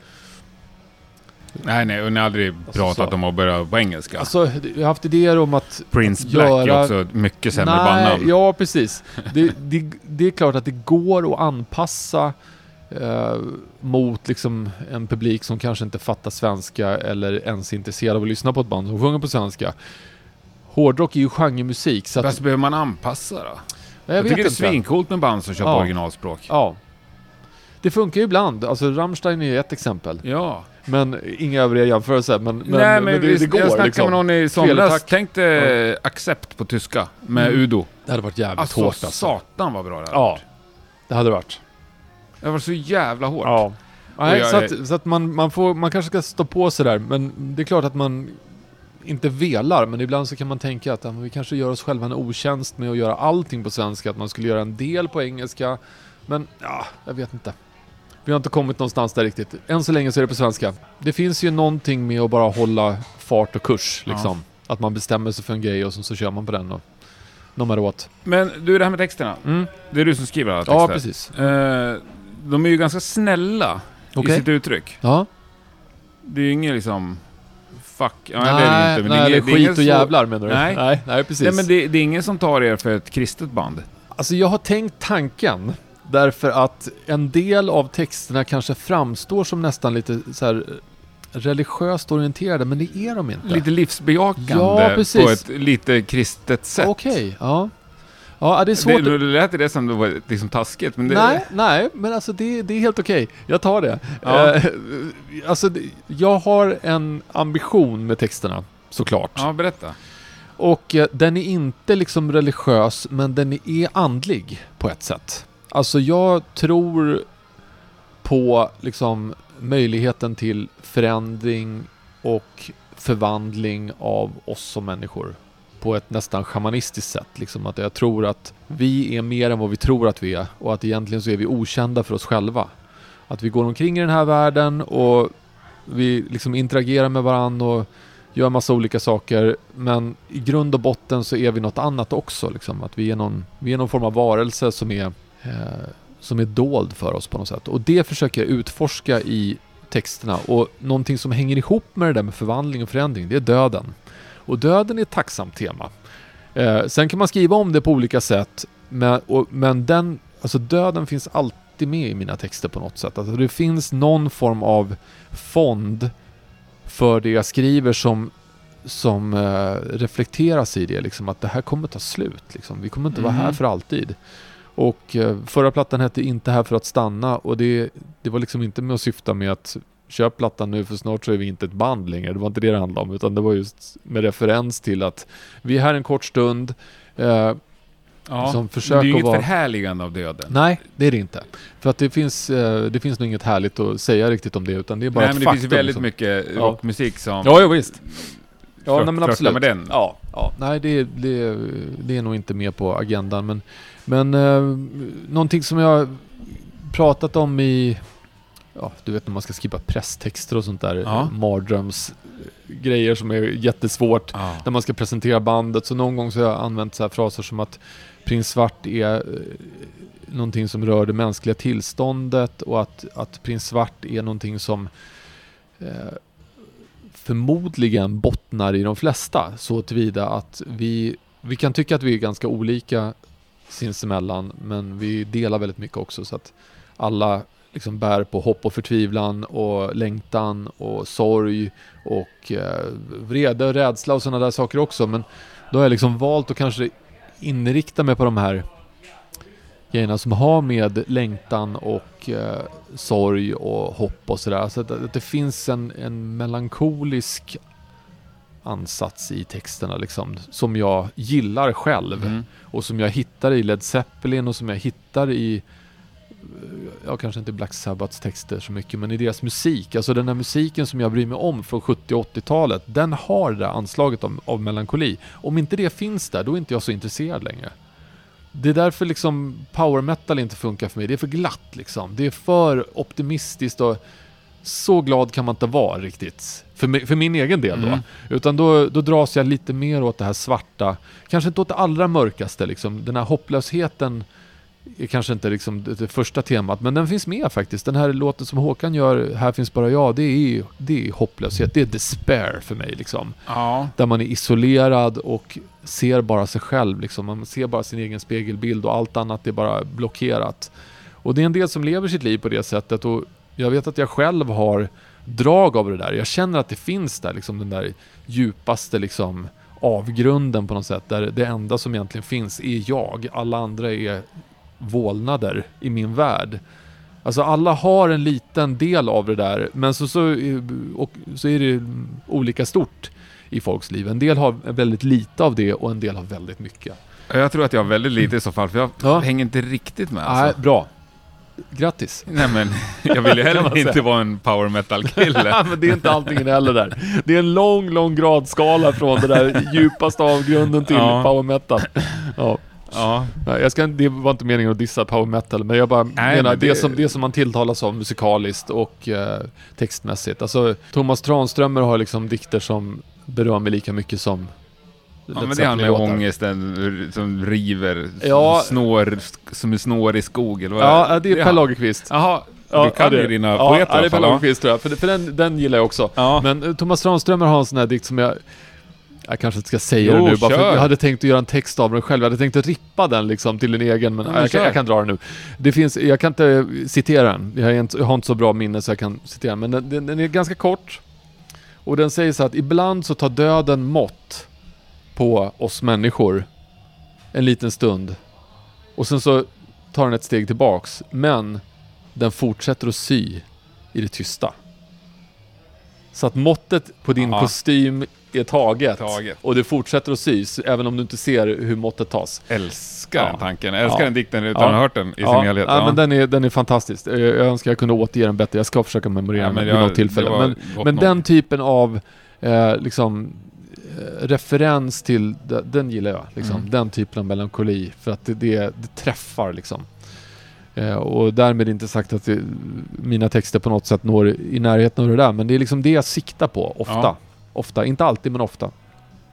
[SPEAKER 2] Nej, nej, och ni har aldrig
[SPEAKER 1] Alltså,
[SPEAKER 2] pratat
[SPEAKER 1] så.
[SPEAKER 2] om att börja på engelska.
[SPEAKER 1] Alltså, jag har haft idéer om att
[SPEAKER 2] Prince Black är
[SPEAKER 1] göra-
[SPEAKER 2] också ett mycket sämre
[SPEAKER 1] Nej,
[SPEAKER 2] bandnamn.
[SPEAKER 1] ja precis. Det, det, det är klart att det går att anpassa eh, mot liksom en publik som kanske inte fattar svenska eller ens är intresserad av att lyssna på ett band som sjunger på svenska. Hårdrock är ju genremusik så att...
[SPEAKER 2] Fast behöver man anpassa då?
[SPEAKER 1] jag,
[SPEAKER 2] Jag, tycker det är svincoolt med band som kör på
[SPEAKER 1] Ja.
[SPEAKER 2] originalspråk.
[SPEAKER 1] Ja. Det funkar ju ibland. Alltså Rammstein är ju ett exempel.
[SPEAKER 2] Ja.
[SPEAKER 1] Men inga övriga jämförelser. Men, men,
[SPEAKER 2] Nej, men,
[SPEAKER 1] men det,
[SPEAKER 2] visst,
[SPEAKER 1] det går
[SPEAKER 2] jag snackade
[SPEAKER 1] liksom.
[SPEAKER 2] med någon i somras. Tänk dig Accept på tyska med
[SPEAKER 1] Mm.
[SPEAKER 2] Udo.
[SPEAKER 1] Det hade varit jävligt
[SPEAKER 2] Alltså,
[SPEAKER 1] hårt alltså.
[SPEAKER 2] satan vad bra det hade
[SPEAKER 1] Ja,
[SPEAKER 2] varit.
[SPEAKER 1] det hade det varit.
[SPEAKER 2] Det var så jävla hårt.
[SPEAKER 1] Ja. Nej,
[SPEAKER 2] jag
[SPEAKER 1] så att, så att man, man, får, man kanske ska stå på sig där, men det är klart att man inte velar, men ibland så kan man tänka att ja, vi kanske gör oss själva en otjänst med att göra allting på svenska, att man skulle göra en del på engelska. Men ja, jag vet inte. Vi har inte kommit någonstans där riktigt. Än så länge så är det på svenska. Det finns ju någonting med att bara hålla fart och kurs liksom. Att man bestämmer sig för en grej och så, så kör man på den och nommar åt.
[SPEAKER 2] Men du, det här med texterna.
[SPEAKER 1] Mm.
[SPEAKER 2] Det är du som skriver alla texter.
[SPEAKER 1] Ja, precis.
[SPEAKER 2] Eh, de är ju ganska snälla
[SPEAKER 1] Okej.
[SPEAKER 2] i sitt uttryck.
[SPEAKER 1] Ja.
[SPEAKER 2] Det är ju inget liksom... Fuck. Ja,
[SPEAKER 1] nej,
[SPEAKER 2] det är det inte. Men
[SPEAKER 1] nej,
[SPEAKER 2] det är, det är
[SPEAKER 1] skit och
[SPEAKER 2] så-
[SPEAKER 1] jävlar menar du?
[SPEAKER 2] Nej.
[SPEAKER 1] nej, nej precis.
[SPEAKER 2] Nej, men det, det är ingen som tar er för ett kristet band.
[SPEAKER 1] Alltså jag har tänkt tanken därför att en del av texterna kanske framstår som nästan lite så här religiöst orienterade, men det är de inte.
[SPEAKER 2] Lite livsbejakande
[SPEAKER 1] Ja, precis.
[SPEAKER 2] på ett lite kristet sätt.
[SPEAKER 1] Okej, ja. Ja, det är svårt.
[SPEAKER 2] Det, det lät det som det var liksom taskigt, men det...
[SPEAKER 1] Nej, nej, men alltså det, det är helt okej. Jag tar det.
[SPEAKER 2] Ja.
[SPEAKER 1] Eh, alltså, jag har en ambition med texterna, såklart.
[SPEAKER 2] Ja, berätta.
[SPEAKER 1] Och eh, den är inte liksom religiös, men den är andlig på ett sätt. Alltså jag tror på liksom möjligheten till förändring och förvandling av oss som människor på ett nästan shamanistiskt sätt. Liksom att jag tror att vi är mer än vad vi tror att vi är och att egentligen så är vi okända för oss själva. Att vi går omkring i den här världen och vi liksom interagerar med varandra och gör massa olika saker men i grund och botten så är vi något annat också. Liksom. Att vi är, någon, vi är någon form av varelse som är, som är dold för oss på något sätt. Och det försöker jag utforska i texterna. Och någonting som hänger ihop med det där med förvandling och förändring, det är döden. Och döden är ett tacksamt tema. Eh, sen kan man skriva om det på olika sätt, men, och, men den, alltså döden finns alltid med i mina texter på något sätt. Alltså det finns någon form av fond för det jag skriver som, som eh, reflekteras i det. Liksom, att det här kommer ta slut. Liksom. Vi kommer inte vara här
[SPEAKER 2] Mhm.
[SPEAKER 1] för alltid. Och eh, förra plattan hette Inte här för att stanna och det, det var liksom inte med att syfta med att köp plattan nu för snart så är vi inte ett band längre. Det var inte det det handlade om utan det var just med referens till att vi är här en kort stund. Eh,
[SPEAKER 2] Ja,
[SPEAKER 1] Som försök
[SPEAKER 2] det är ju inget
[SPEAKER 1] vara-
[SPEAKER 2] förhärligande av döden.
[SPEAKER 1] nej, det är det inte. För att det finns, eh, det finns nog inget härligt att säga riktigt om det utan det är bara
[SPEAKER 2] Nej,
[SPEAKER 1] ett
[SPEAKER 2] men det
[SPEAKER 1] faktum.
[SPEAKER 2] finns ju väldigt
[SPEAKER 1] liksom.
[SPEAKER 2] mycket
[SPEAKER 1] Ja.
[SPEAKER 2] rockmusik som
[SPEAKER 1] Ja, ja visst. Ja, nej, men absolut.
[SPEAKER 2] med den.
[SPEAKER 1] Ja, ja. nej det, det, det är nog inte med på agendan. Men, men eh, någonting som jag pratat om i, ja du vet när man ska skriva presstexter och sånt där,
[SPEAKER 2] Ja.
[SPEAKER 1] ja. mardrömsgrejer som är jättesvårt.
[SPEAKER 2] Ja.
[SPEAKER 1] När man ska presentera bandet, så någon gång så har jag använt så här fraser som att Prins Svart är eh, någonting som rör det mänskliga tillståndet och att, att Prins Svart är någonting som eh, förmodligen bottnar i de flesta så tillvida att vi, vi kan tycka att vi är ganska olika sinsemellan men vi delar väldigt mycket också så att alla liksom bär på hopp och förtvivlan och längtan och sorg och eh, vrede och rädsla och sådana där saker också men då har jag liksom valt att kanske inrikta mig på de här grejerna som har med längtan och eh, sorg och hopp och sådär. Så att, att det finns en, en melankolisk ansats i texterna liksom, som jag gillar själv
[SPEAKER 2] Mm.
[SPEAKER 1] och som jag hittar i Led Zeppelin och som jag hittar i ja kanske inte Black Sabbaths texter så mycket, men i deras musik. Alltså den här musiken som jag bryr mig om från 70 och 80-talet, den har det där anslaget av, av melankoli. Om inte det finns där, då är inte jag så intresserad längre. Det är därför liksom power metal inte funkar för mig. Det är för glatt liksom. Det är för optimistiskt och så glad kan man inte vara riktigt. För, för min egen del då.
[SPEAKER 2] Mm.
[SPEAKER 1] Utan då, då dras jag lite mer åt det här svarta. Kanske inte åt det allra mörkaste liksom. Den här hopplösheten är kanske inte liksom det, det första temat, men den finns med faktiskt. Den här låten som Håkan gör, Här finns bara jag, det är, det är hopplöshet. Det är despair för mig liksom.
[SPEAKER 2] Ja.
[SPEAKER 1] Där man är isolerad och ser bara sig själv liksom. Man ser bara sin egen spegelbild och allt annat är bara blockerat. Och det är en del som lever sitt liv på det sättet och jag vet att jag själv har drag av det där. Jag känner att det finns där, liksom den där djupaste liksom avgrunden på något sätt. Där det enda som egentligen finns är jag. Alla andra är vålnader i min värld. Alltså alla har en liten del av det där, men så, så, och, så är det olika stort i folks liv. En del har väldigt lite av det och en del har väldigt mycket.
[SPEAKER 2] Jag tror att jag har väldigt lite i så fall, för jag
[SPEAKER 1] Ja.
[SPEAKER 2] hänger inte riktigt med.
[SPEAKER 1] Nej,
[SPEAKER 2] Alltså.
[SPEAKER 1] bra. Grattis!
[SPEAKER 2] Nej men, jag vill ju heller inte vara en power metal-kille.
[SPEAKER 1] men det är inte allting heller där. Det är en lång, lång gradskala från det där djupaste avgrunden till
[SPEAKER 2] Ja.
[SPEAKER 1] power metal. Ja.
[SPEAKER 2] ja.
[SPEAKER 1] Jag ska, det var inte meningen att dissa power metal, men jag bara
[SPEAKER 2] Nej,
[SPEAKER 1] menar
[SPEAKER 2] men
[SPEAKER 1] det...
[SPEAKER 2] det-
[SPEAKER 1] som, det som man tilltalas av musikaliskt och eh, textmässigt. Alltså, Thomas Tranströmer har liksom dikter som berör mig lika mycket som
[SPEAKER 2] Ja men det handlar ju om ångesten som river,
[SPEAKER 1] Ja.
[SPEAKER 2] som, snår, som en snårig skog eller vad
[SPEAKER 1] Ja, det är Per Lagerkvist.
[SPEAKER 2] Jaha,
[SPEAKER 1] Ja,
[SPEAKER 2] du kan
[SPEAKER 1] ja,
[SPEAKER 2] ju dina
[SPEAKER 1] ja,
[SPEAKER 2] poeter
[SPEAKER 1] Ja,
[SPEAKER 2] i
[SPEAKER 1] det är Per. Lagerkvist tror jag, för, för den, den gillar jag också.
[SPEAKER 2] Ja.
[SPEAKER 1] Men eh, Thomas Tranströmer har en sån här dikt som jag jag kanske inte ska säga
[SPEAKER 2] Jo,
[SPEAKER 1] det nu, bara för jag hade tänkt att göra en text av den själv. Jag hade tänkt att rippa den liksom till en egen, men
[SPEAKER 2] Ja,
[SPEAKER 1] jag, kan,
[SPEAKER 2] kör.
[SPEAKER 1] jag kan dra den nu. Det finns, jag kan inte citera den, jag har inte, jag har inte så bra minne så jag kan citera den, men den, den, den är ganska kort. Och den säger så att ibland så tar döden mått på oss människor en liten stund. Och sen så tar den ett steg tillbaks, men den fortsätter att sy i det tysta. Så att måttet på din
[SPEAKER 2] Ja.
[SPEAKER 1] kostym är taget,
[SPEAKER 2] Taget.
[SPEAKER 1] och det fortsätter att sys, även om du inte ser hur måttet tas.
[SPEAKER 2] Älskar
[SPEAKER 1] Ja.
[SPEAKER 2] den tanken. Älskar
[SPEAKER 1] Ja.
[SPEAKER 2] den dikten utan
[SPEAKER 1] Ja.
[SPEAKER 2] att ha hört den i sin
[SPEAKER 1] ja,
[SPEAKER 2] helhet.
[SPEAKER 1] Ja, men den är, den är fantastisk. Jag jag önskar jag kunde återge den bättre. Jag ska försöka memorera
[SPEAKER 2] Ja,
[SPEAKER 1] den
[SPEAKER 2] men
[SPEAKER 1] vid
[SPEAKER 2] jag-
[SPEAKER 1] något tillfälle. Men, men den typen av eh, liksom, referens till, de- den gillar jag. Liksom.
[SPEAKER 2] Mm.
[SPEAKER 1] Den typen av melankoli. För att det, det, det träffar liksom. Eh, och därmed inte sagt att det, mina texter på något sätt når i närheten av det där. Men det är liksom det jag siktar på, ofta.
[SPEAKER 2] Ja.
[SPEAKER 1] Ofta, inte alltid men ofta.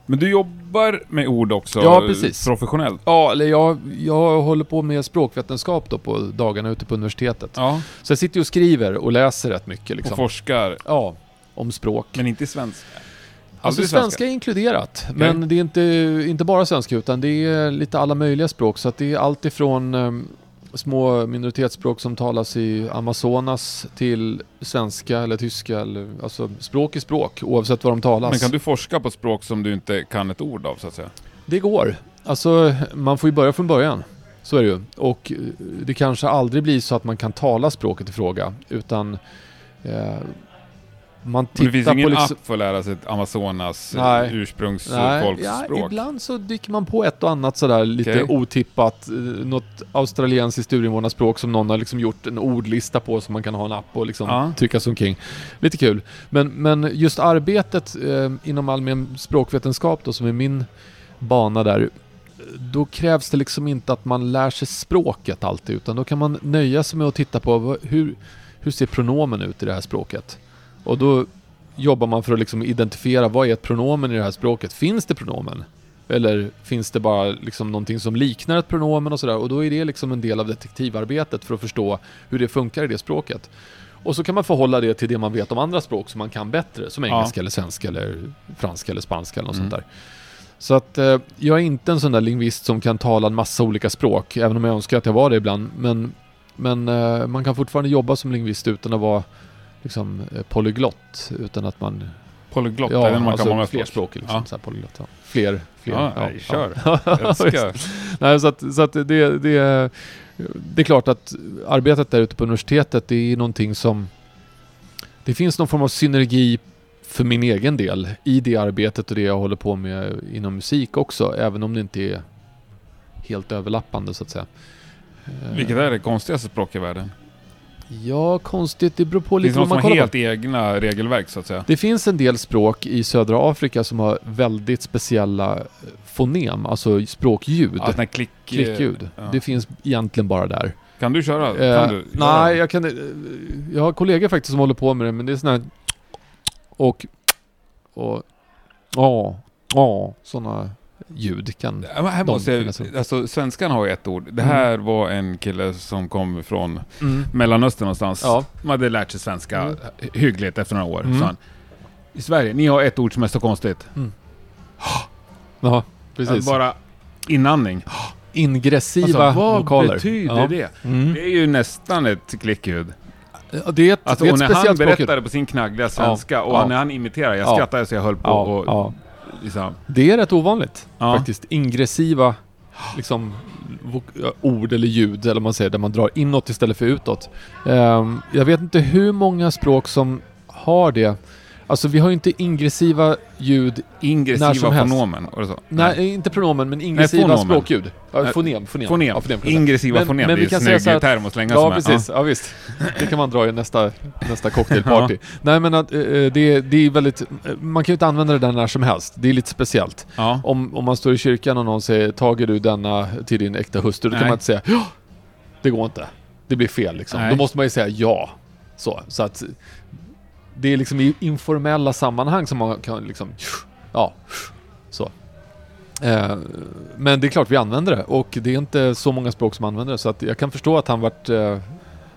[SPEAKER 2] Men du jobbar med ord också
[SPEAKER 1] Ja, precis.
[SPEAKER 2] professionellt?
[SPEAKER 1] Ja, eller jag, jag håller på med språkvetenskap då på dagarna ute på universitetet.
[SPEAKER 2] Ja,
[SPEAKER 1] Så jag sitter och skriver och läser rätt mycket liksom.
[SPEAKER 2] och forskar.
[SPEAKER 1] Ja, om språk.
[SPEAKER 2] Men inte svenska?
[SPEAKER 1] Alltså
[SPEAKER 2] Aldrig
[SPEAKER 1] svenska är inkluderat, men det är inte, inte bara svenska utan det är lite alla möjliga språk. Så att det är allt ifrån um, små minoritetsspråk som talas i Amazonas till svenska eller tyska. Eller, alltså språk är språk oavsett var de talas.
[SPEAKER 2] Men kan du forska på språk som du inte kan ett ord av så att säga?
[SPEAKER 1] Det går. Alltså man får ju börja från början. Så är det ju. Och eh, det kanske aldrig blir så att man kan tala språket i fråga utan eh, man
[SPEAKER 2] Men det finns
[SPEAKER 1] tittar
[SPEAKER 2] ingen
[SPEAKER 1] på liksom,
[SPEAKER 2] app för att lära sig ett Amazonas
[SPEAKER 1] Nej.
[SPEAKER 2] Nej.
[SPEAKER 1] Nej, ja, ibland så dyker man på ett och annat sådär lite
[SPEAKER 2] Okej.
[SPEAKER 1] otippat. eh, Något australiensiskt urinvånarspråk som någon har liksom gjort en ordlista på som man kan ha en app och liksom
[SPEAKER 2] Ja.
[SPEAKER 1] trycka sig omkring. Lite kul. Men, men just arbetet eh, inom allmän språkvetenskap då som är min bana där. Då krävs det liksom inte att man lär sig språket alltid utan då kan man nöja sig med att titta på vad, hur, hur ser pronomen ut i det här språket. Och då jobbar man för att liksom identifiera vad är ett pronomen i det här språket. Finns det pronomen? Eller finns det bara liksom någonting som liknar ett pronomen och sådär? Och då är det liksom en del av detektivarbetet för att förstå hur det funkar i det språket. Och så kan man förhålla det till det man vet om andra språk som man kan bättre, som
[SPEAKER 2] Ja.
[SPEAKER 1] engelska eller svenska eller franska eller spanska eller något
[SPEAKER 2] Mm.
[SPEAKER 1] sånt där. Så att eh, jag är inte en sån där lingvist som kan tala en massa olika språk, även om jag önskar att jag var det ibland. Men, men eh, man kan fortfarande jobba som lingvist utan att vara liksom, eh, polyglott, utan att man...
[SPEAKER 2] Polyglott,
[SPEAKER 1] ja,
[SPEAKER 2] man
[SPEAKER 1] alltså
[SPEAKER 2] kan vara med
[SPEAKER 1] flerspråkig liksom,
[SPEAKER 2] Ja.
[SPEAKER 1] så här polyglott. Ja. Fler, fler.
[SPEAKER 2] Ja, nej, kör.
[SPEAKER 1] Ja. Nej, så att, så att det, det, det är klart att arbetet där ute på universitetet, det är någonting som... Det finns någon form av synergi för min egen del i det arbetet och det jag håller på med inom musik också, även om det inte är helt överlappande så att säga. Eh,
[SPEAKER 2] Vilket är det konstigaste språket i världen?
[SPEAKER 1] Ja, konstigt. Det beror på lite vad man kollar på.
[SPEAKER 2] helt egna regelverk så att säga?
[SPEAKER 1] Det finns en del språk i södra Afrika som har väldigt speciella eh, fonem, alltså språkljud.
[SPEAKER 2] Ja, här klick...
[SPEAKER 1] Klickljud.
[SPEAKER 2] ja.
[SPEAKER 1] Det finns egentligen bara där.
[SPEAKER 2] Kan du köra?
[SPEAKER 1] Eh,
[SPEAKER 2] Kan du?
[SPEAKER 1] nej, jag kan eh, Jag har kollegor faktiskt som håller på med det, men det är såna här och och ja, ja, sådana ljud kan...
[SPEAKER 2] Ja, här måste jag,
[SPEAKER 1] så.
[SPEAKER 2] alltså svenskan har ju ett ord. Det
[SPEAKER 1] Mm.
[SPEAKER 2] här var en kille som kom från Mellanöstern någonstans.
[SPEAKER 1] Ja.
[SPEAKER 2] De hade lärt sig svenska
[SPEAKER 1] Mm.
[SPEAKER 2] hyggligt efter några år.
[SPEAKER 1] Mm.
[SPEAKER 2] I Sverige, ni har ett ord som är så konstigt.
[SPEAKER 1] Ja, precis.
[SPEAKER 2] Bara inandning.
[SPEAKER 1] Ingressiva
[SPEAKER 2] Alltså, vad
[SPEAKER 1] vokaler.
[SPEAKER 2] betyder
[SPEAKER 1] ja.
[SPEAKER 2] det?
[SPEAKER 1] Mm.
[SPEAKER 2] Det är ju nästan ett klickljud.
[SPEAKER 1] Ja, Det är ett,
[SPEAKER 2] Alltså,
[SPEAKER 1] det är
[SPEAKER 2] och
[SPEAKER 1] ett
[SPEAKER 2] när han berättade på sin knaggliga svenska och
[SPEAKER 1] ja.
[SPEAKER 2] när han imiterade, jag
[SPEAKER 1] Ja.
[SPEAKER 2] skrattade så jag höll på
[SPEAKER 1] Ja,
[SPEAKER 2] och
[SPEAKER 1] ja.
[SPEAKER 2] Liksom...
[SPEAKER 1] Det är rätt ovanligt
[SPEAKER 2] Ja.
[SPEAKER 1] faktiskt. Ingressiva liksom, ord eller ljud, eller man säger, där man drar inåt istället för utåt. Ehm, jag vet inte hur många språk som har det. Alltså vi har ju inte ingressiva ljud,
[SPEAKER 2] Ingressiva fonomen. Och så.
[SPEAKER 1] nej, inte pronomen, men ingressiva
[SPEAKER 2] fonomen.
[SPEAKER 1] språkljud. Ja,
[SPEAKER 2] Nej,
[SPEAKER 1] fonem, fonem.
[SPEAKER 2] Fonem.
[SPEAKER 1] Ja, fonem.
[SPEAKER 2] Ingressiva
[SPEAKER 1] Men-
[SPEAKER 2] fonem.
[SPEAKER 1] men
[SPEAKER 2] det är
[SPEAKER 1] kan
[SPEAKER 2] en snygg term att slänga
[SPEAKER 1] Ja, precis. Ja. visst. Det kan man dra i nästa, nästa cocktailparty. Nej, men att, eh, det, det är väldigt... eh, Man kan ju inte använda det där när som helst. Det är lite speciellt.
[SPEAKER 2] Ja.
[SPEAKER 1] Om, om man står i kyrkan och någon säger ”Tager du denna till din äkta hustru?” Då kan
[SPEAKER 2] Nej.
[SPEAKER 1] man inte säga ”Ja, det går inte”. Det blir fel liksom.
[SPEAKER 2] Nej.
[SPEAKER 1] Då måste man ju säga ”ja”. Så, så att det är liksom i informella sammanhang som man kan liksom ”ja”. Så. Eh, men det är klart vi använder det och det är inte så många språk som använder det så att jag kan förstå att han vart... Eh,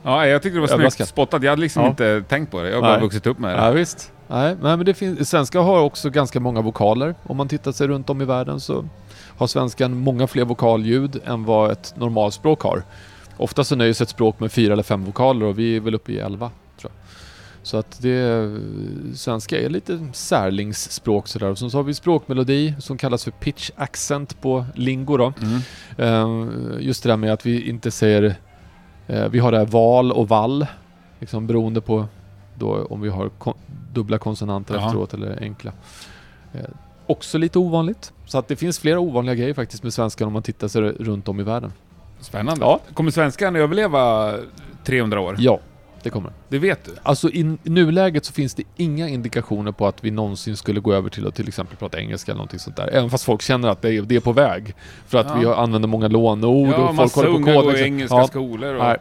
[SPEAKER 2] Ja, jag tyckte det var snyggt spottat. Jag hade liksom
[SPEAKER 1] Ja.
[SPEAKER 2] inte tänkt på det. Jag har bara
[SPEAKER 1] Nej.
[SPEAKER 2] vuxit upp med det.
[SPEAKER 1] ja visst. Nej men det finns, svenska har också ganska många vokaler. Om man tittar sig runt om i världen så har svenskan många fler vokalljud än vad ett normalspråk har. Ofta så nöjer sig ett språk med fyra eller fem vokaler och vi är väl uppe i elva. Så att det, svenska är lite särlingsspråk sådär. Och sen så har vi språkmelodi som kallas för pitch accent på lingo då.
[SPEAKER 2] Mm.
[SPEAKER 1] Eh, Just det där med att vi inte säger... eh, Vi har det här val och vall. Liksom beroende på då om vi har kon- dubbla konsonanter
[SPEAKER 2] Ja.
[SPEAKER 1] efteråt eller enkla. Eh, Också lite ovanligt. Så att det finns flera ovanliga grejer faktiskt med svenskan om man tittar sig runt om i världen.
[SPEAKER 2] Spännande.
[SPEAKER 1] Ja.
[SPEAKER 2] Kommer svenskan överleva 300 år?
[SPEAKER 1] Ja, det kommer.
[SPEAKER 2] Det vet du?
[SPEAKER 1] Alltså i nuläget så finns det inga indikationer på att vi någonsin skulle gå över till att till exempel prata engelska eller någonting sånt där. Även fast folk känner att det är, det är på väg. För att
[SPEAKER 2] Ja.
[SPEAKER 1] vi använder många låneord
[SPEAKER 2] Ja,
[SPEAKER 1] och folk
[SPEAKER 2] massa
[SPEAKER 1] håller på
[SPEAKER 2] unga
[SPEAKER 1] kod.
[SPEAKER 2] går i engelska
[SPEAKER 1] Ja.
[SPEAKER 2] skolor och...
[SPEAKER 1] Nej.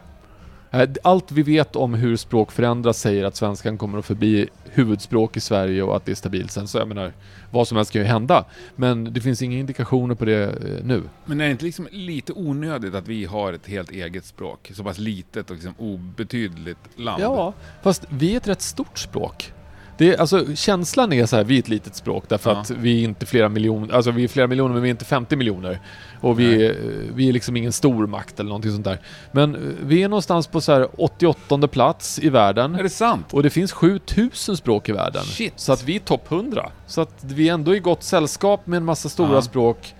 [SPEAKER 1] Eh, Allt vi vet om hur språk förändras säger att svenskan kommer att förbli huvudspråk i Sverige och att det är stabilt. Sen så jag menar, vad som helst kan ju hända. Men det finns inga indikationer på det eh, nu.
[SPEAKER 2] Men är det inte liksom lite onödigt att vi har ett helt eget språk? Så pass litet och liksom obetydligt land?
[SPEAKER 1] Ja, fast vi är ett rätt stort språk. Det är, alltså, känslan är så här, vi är ett litet språk därför
[SPEAKER 2] Ja.
[SPEAKER 1] att vi är inte flera miljoner, alltså vi är flera miljoner men vi är inte 50 miljoner. Och vi,
[SPEAKER 2] Nej.
[SPEAKER 1] är, vi är liksom ingen stor makt eller någonting sånt där. Men eh, vi är någonstans på så här 88 plats i världen.
[SPEAKER 2] Är det sant?
[SPEAKER 1] Och det finns 7000 språk i världen.
[SPEAKER 2] Shit.
[SPEAKER 1] Så att vi är topp 100. Så att vi är ändå i gott sällskap med en massa stora
[SPEAKER 2] Ja.
[SPEAKER 1] språk.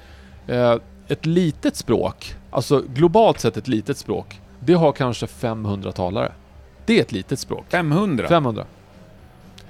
[SPEAKER 1] Eh, ett litet språk, alltså globalt sett ett litet språk, det har kanske 500 talare. Det är ett litet språk.
[SPEAKER 2] 500?
[SPEAKER 1] 500.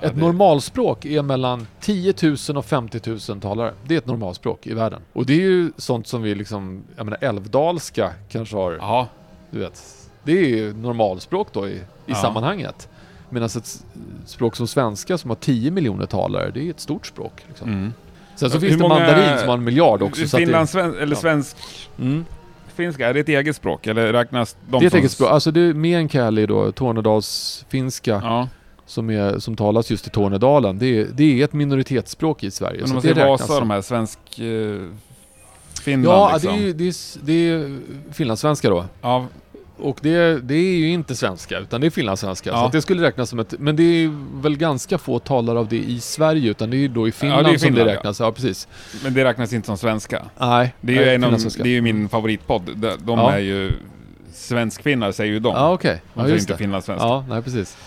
[SPEAKER 2] Ja,
[SPEAKER 1] ett
[SPEAKER 2] det-
[SPEAKER 1] normalspråk är mellan 10 000 och 50 000 talare. Det är ett normalspråk i världen. Och det är ju sånt som vi liksom, jag menar älvdalska kanske har
[SPEAKER 2] Ja.
[SPEAKER 1] du vet. Det är ju normalspråk då i, i
[SPEAKER 2] Ja.
[SPEAKER 1] sammanhanget. Medan ett språk som svenska som har 10 miljoner talare, det är ett stort språk. Liksom.
[SPEAKER 2] Mm.
[SPEAKER 1] Sen så
[SPEAKER 2] Hur
[SPEAKER 1] finns det
[SPEAKER 2] många-
[SPEAKER 1] mandarin som har en miljard också. Så att
[SPEAKER 2] Finland, sven, eller svensk...
[SPEAKER 1] det, mm,
[SPEAKER 2] Finska, är det ett eget språk? Eller räknas de
[SPEAKER 1] det är ett
[SPEAKER 2] som...
[SPEAKER 1] eget språk. Alltså det är meänkieli då, tornedalsfinska,
[SPEAKER 2] Ja.
[SPEAKER 1] Som, är, som talas just i Tornedalen. Det är, det är ett minoritetsspråk i Sverige.
[SPEAKER 2] Men om man säger Vasa, de här svensk... Eh, Finland
[SPEAKER 1] Ja,
[SPEAKER 2] liksom.
[SPEAKER 1] det är ju det är, det är finlandssvenska då.
[SPEAKER 2] Ja,
[SPEAKER 1] Och det, det är ju inte svenska, utan det är finlandssvenska.
[SPEAKER 2] Ja.
[SPEAKER 1] Så det skulle räknas som ett... Men det är väl ganska få talare av det i Sverige, utan det är ju då i Finland,
[SPEAKER 2] det är
[SPEAKER 1] som
[SPEAKER 2] Finland,
[SPEAKER 1] det
[SPEAKER 2] ja.
[SPEAKER 1] räknas. Ja, precis.
[SPEAKER 2] men det räknas inte som svenska.
[SPEAKER 1] Nej,
[SPEAKER 2] Det är ju, en av, det är ju min favoritpodd. De, de
[SPEAKER 1] Ja.
[SPEAKER 2] är ju... Svenskfinnar säger ju de.
[SPEAKER 1] Ja, okej.
[SPEAKER 2] Man
[SPEAKER 1] Ja,
[SPEAKER 2] säger inte finlandssvenska.
[SPEAKER 1] Ja, nej precis.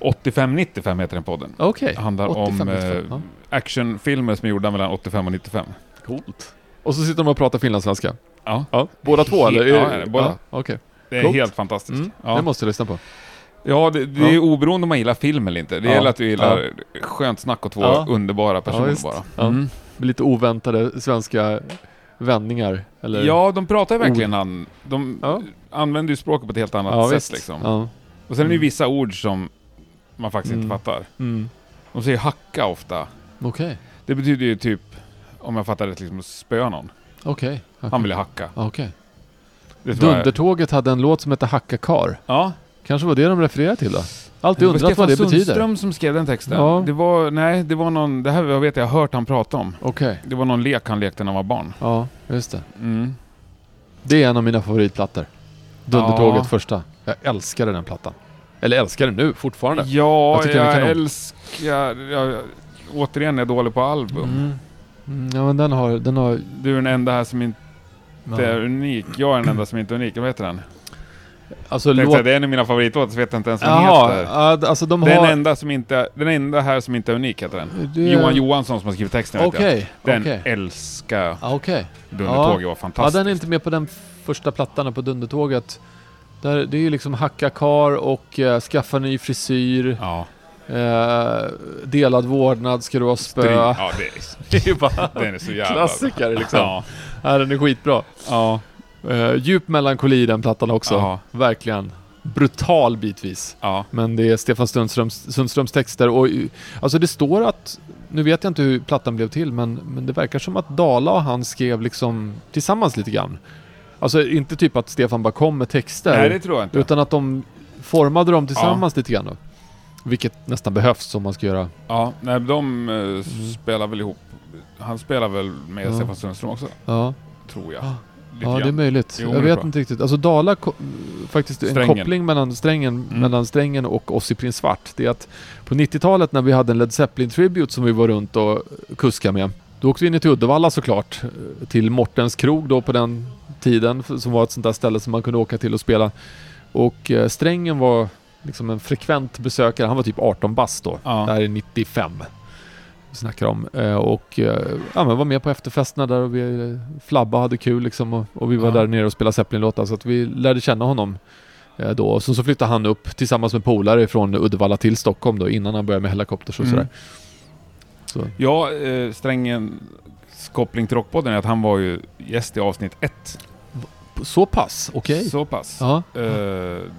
[SPEAKER 2] 85-95 heter den podden.
[SPEAKER 1] Okej.
[SPEAKER 2] Det handlar
[SPEAKER 1] 85,
[SPEAKER 2] om
[SPEAKER 1] 95.
[SPEAKER 2] eh,
[SPEAKER 1] Ja.
[SPEAKER 2] actionfilmer som är gjorda mellan 85 och 95.
[SPEAKER 1] Coolt. Och så sitter de och pratar finlandssvenska.
[SPEAKER 2] Ja,
[SPEAKER 1] Ja, båda två eller?
[SPEAKER 2] Ja, båda.
[SPEAKER 1] Ja, Okej.
[SPEAKER 2] det är
[SPEAKER 1] Coolt.
[SPEAKER 2] helt fantastiskt.
[SPEAKER 1] Mm,
[SPEAKER 2] Ja.
[SPEAKER 1] Det måste jag lyssna på.
[SPEAKER 2] Ja, det, det är oberoende om man gillar film eller inte. Det gäller att du gillar skönt snack och två underbara personer bara. Mm.
[SPEAKER 1] Lite oväntade svenska vändningar. Eller?
[SPEAKER 2] Ja, de pratar verkligen an, De
[SPEAKER 1] Ja.
[SPEAKER 2] använder ju språket på ett helt annat
[SPEAKER 1] ja
[SPEAKER 2] sätt
[SPEAKER 1] visst.
[SPEAKER 2] liksom.
[SPEAKER 1] Ja.
[SPEAKER 2] Och sen är det ju
[SPEAKER 1] Mm.
[SPEAKER 2] vissa ord som man faktiskt
[SPEAKER 1] Mm.
[SPEAKER 2] inte fattar.
[SPEAKER 1] Mm.
[SPEAKER 2] De säger hacka ofta.
[SPEAKER 1] Okej.
[SPEAKER 2] Det betyder ju typ, om jag fattar rätt, liksom spöa någon.
[SPEAKER 1] Okej.
[SPEAKER 2] Han ville hacka.
[SPEAKER 1] Okej.
[SPEAKER 2] Det jag.
[SPEAKER 1] Dundertåget hade en låt som hette Hacka kar.
[SPEAKER 2] Ja.
[SPEAKER 1] Kanske var det de refererade till då? Alltid
[SPEAKER 2] Det var
[SPEAKER 1] undrat vad det
[SPEAKER 2] Stefan
[SPEAKER 1] betyder.
[SPEAKER 2] Sundström som skrev den texten.
[SPEAKER 1] Ja.
[SPEAKER 2] Det var, nej, det var någon, det här vet jag, jag har hört han prata om.
[SPEAKER 1] Okej.
[SPEAKER 2] Det var någon lek han lekte när han var barn.
[SPEAKER 1] Ja, just det.
[SPEAKER 2] Mm.
[SPEAKER 1] Det är en av mina favoritplattor. Dundertåget
[SPEAKER 2] Ja.
[SPEAKER 1] första. Jag älskade den plattan. Eller älskar den nu fortfarande.
[SPEAKER 2] Ja,
[SPEAKER 1] Jag
[SPEAKER 2] jag,
[SPEAKER 1] är
[SPEAKER 2] älskar... Jag, återigen är jag dålig på album.
[SPEAKER 1] Mm. Mm, ja men den har... Den har
[SPEAKER 2] Du är den enda här som inte
[SPEAKER 1] ja.
[SPEAKER 2] är unik. Jag är den enda som inte är unik. Vad heter den?
[SPEAKER 1] Alltså låt...
[SPEAKER 2] säga, det är en av mina favoritlåtar, så vet jag inte ens vad den heter.
[SPEAKER 1] ja, alltså de
[SPEAKER 2] Den
[SPEAKER 1] har...
[SPEAKER 2] enda, som inte, den enda här som inte är unik heter den.
[SPEAKER 1] Det-
[SPEAKER 2] Johan Johansson som har skrivit texten vet jag. Den
[SPEAKER 1] okej.
[SPEAKER 2] älskar jag.
[SPEAKER 1] Ja, Okej.
[SPEAKER 2] Dundertåget var
[SPEAKER 1] Ja,
[SPEAKER 2] fantastiskt.
[SPEAKER 1] den är inte med på den första plattan på Dundertåget. Där, det är ju liksom hacka kar och eh, skaffa ny frisyr,
[SPEAKER 2] Ja.
[SPEAKER 1] eh, delad vårdnad ska du ha spö.
[SPEAKER 2] Ja, det är,
[SPEAKER 1] Det är bara
[SPEAKER 2] den är så jävla...
[SPEAKER 1] klassiker liksom.
[SPEAKER 2] Ja.
[SPEAKER 1] Ja, den är skitbra.
[SPEAKER 2] Ja.
[SPEAKER 1] Eh, djup melankoli i den plattan också.
[SPEAKER 2] Ja.
[SPEAKER 1] Verkligen. Brutal bitvis.
[SPEAKER 2] Ja.
[SPEAKER 1] Men det är Stefan Sundströms, Sundströms texter och eh, alltså det står att, nu vet jag inte hur plattan blev till, men, men det verkar som att Dala och han skrev liksom tillsammans lite grann. Alltså inte typ att Stefan bara kom med texter,
[SPEAKER 2] Nej, det tror jag inte.
[SPEAKER 1] utan att de formade dem tillsammans lite grann. Då. Vilket nästan behövs om man ska göra...
[SPEAKER 2] Ja, nej, de eh, spelar väl ihop. Han spelar väl med
[SPEAKER 1] Ja.
[SPEAKER 2] Stefan Sundström också,
[SPEAKER 1] Ja,
[SPEAKER 2] tror jag.
[SPEAKER 1] Ja.
[SPEAKER 2] Lite
[SPEAKER 1] ja det är
[SPEAKER 2] grann.
[SPEAKER 1] möjligt.
[SPEAKER 2] Jo,
[SPEAKER 1] jag vet inte riktigt. Alltså Dala, faktiskt en
[SPEAKER 2] Strängen.
[SPEAKER 1] koppling mellan strängen,
[SPEAKER 2] Mm.
[SPEAKER 1] mellan strängen och oss i Prins Svart. Det är att på 90-talet när vi hade en Led Zeppelin Tribute som vi var runt och kuska med. Då åkte vi ner till Uddevalla såklart. eh, Till Mortens krog då på den tiden. Som var ett sånt där ställe som man kunde åka till och spela. Och eh, strängen var liksom en frekvent besökare. Han var typ 18 bast då.
[SPEAKER 2] Ja.
[SPEAKER 1] Det här är 95. Vi snackar om. Eh, och eh, ja, men var med på efterfesterna där och vi eh, flabba hade kul liksom. Och, och vi var
[SPEAKER 2] Ja.
[SPEAKER 1] där nere och spelade Zeppelin-låtar så att vi lärde känna honom. Eh, då. Och så, så flyttade han upp tillsammans med polare från Uddevalla till Stockholm då innan han började med helikopters och
[SPEAKER 2] Mm.
[SPEAKER 1] sådär. Så,
[SPEAKER 2] Ja, eh, strängens koppling till Rockpodden är att han var ju gäst i avsnitt ett.
[SPEAKER 1] Så pass? Okej.
[SPEAKER 2] Så pass.
[SPEAKER 1] Ja.
[SPEAKER 2] Eh,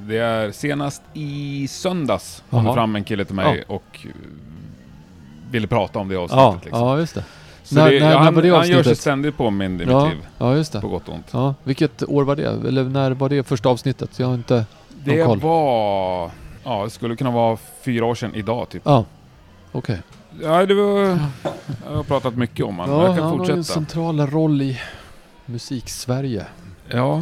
[SPEAKER 2] det är senast i söndags kom det fram en kille till mig och eh, ville prata om det
[SPEAKER 1] Ja,
[SPEAKER 2] avsnittet. liksom.
[SPEAKER 1] ja, just det.
[SPEAKER 2] Så
[SPEAKER 1] När-
[SPEAKER 2] det,
[SPEAKER 1] när-
[SPEAKER 2] ja,
[SPEAKER 1] när
[SPEAKER 2] han,
[SPEAKER 1] var det
[SPEAKER 2] han gör sig ständigt påmind i
[SPEAKER 1] Ja,
[SPEAKER 2] mitt liv.
[SPEAKER 1] ja, just det.
[SPEAKER 2] På gott och ont.
[SPEAKER 1] Ja, vilket år var det? Eller när var det första avsnittet? Jag har inte...
[SPEAKER 2] Det
[SPEAKER 1] koll.
[SPEAKER 2] var... Ja, det skulle kunna vara fyra år sedan idag typ.
[SPEAKER 1] Ja, okej.
[SPEAKER 2] Ja, det var... Jag har pratat mycket om honom.
[SPEAKER 1] Ja,
[SPEAKER 2] jag
[SPEAKER 1] han
[SPEAKER 2] kan
[SPEAKER 1] har en
[SPEAKER 2] fortsätta.
[SPEAKER 1] central roll i musik-Sverige.
[SPEAKER 2] Ja,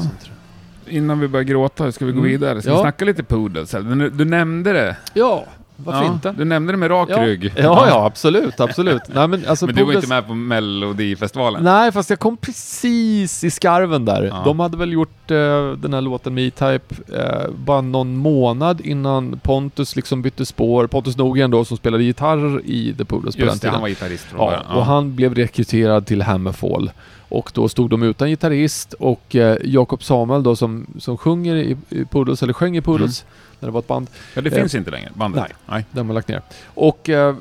[SPEAKER 2] innan vi börjar gråta ska vi gå
[SPEAKER 1] Mm.
[SPEAKER 2] vidare. Ska
[SPEAKER 1] Ja.
[SPEAKER 2] vi snacka lite poodles? här? Du, du nämnde det.
[SPEAKER 1] Ja, varför
[SPEAKER 2] Ja,
[SPEAKER 1] inte?
[SPEAKER 2] Du nämnde det med rak
[SPEAKER 1] Ja.
[SPEAKER 2] rygg.
[SPEAKER 1] Ja, ja, absolut, absolut. Nej, men alltså,
[SPEAKER 2] Men du var
[SPEAKER 1] Poodles-
[SPEAKER 2] inte med på Melodifestivalen?
[SPEAKER 1] Nej, fast jag kom precis i skarven där.
[SPEAKER 2] Ja.
[SPEAKER 1] De hade väl gjort eh, den här låten med E-Type eh, bara någon månad innan Pontus liksom bytte spår. Pontus Norgren då som spelade gitarr i The Poodles på den
[SPEAKER 2] Just det,
[SPEAKER 1] tiden.
[SPEAKER 2] han var gitarrist från
[SPEAKER 1] Ja,
[SPEAKER 2] början.
[SPEAKER 1] och han blev rekryterad till Hammerfall. Och då stod de utan gitarrist och eh, Jakob Samuel då som, som sjunger i, i Poodles, eller sjöng i Poodles, när det var ett band,
[SPEAKER 2] ja, det
[SPEAKER 1] eh,
[SPEAKER 2] finns inte längre, bandet.
[SPEAKER 1] nej.
[SPEAKER 2] nej.
[SPEAKER 1] den man lagt ner. Och eh,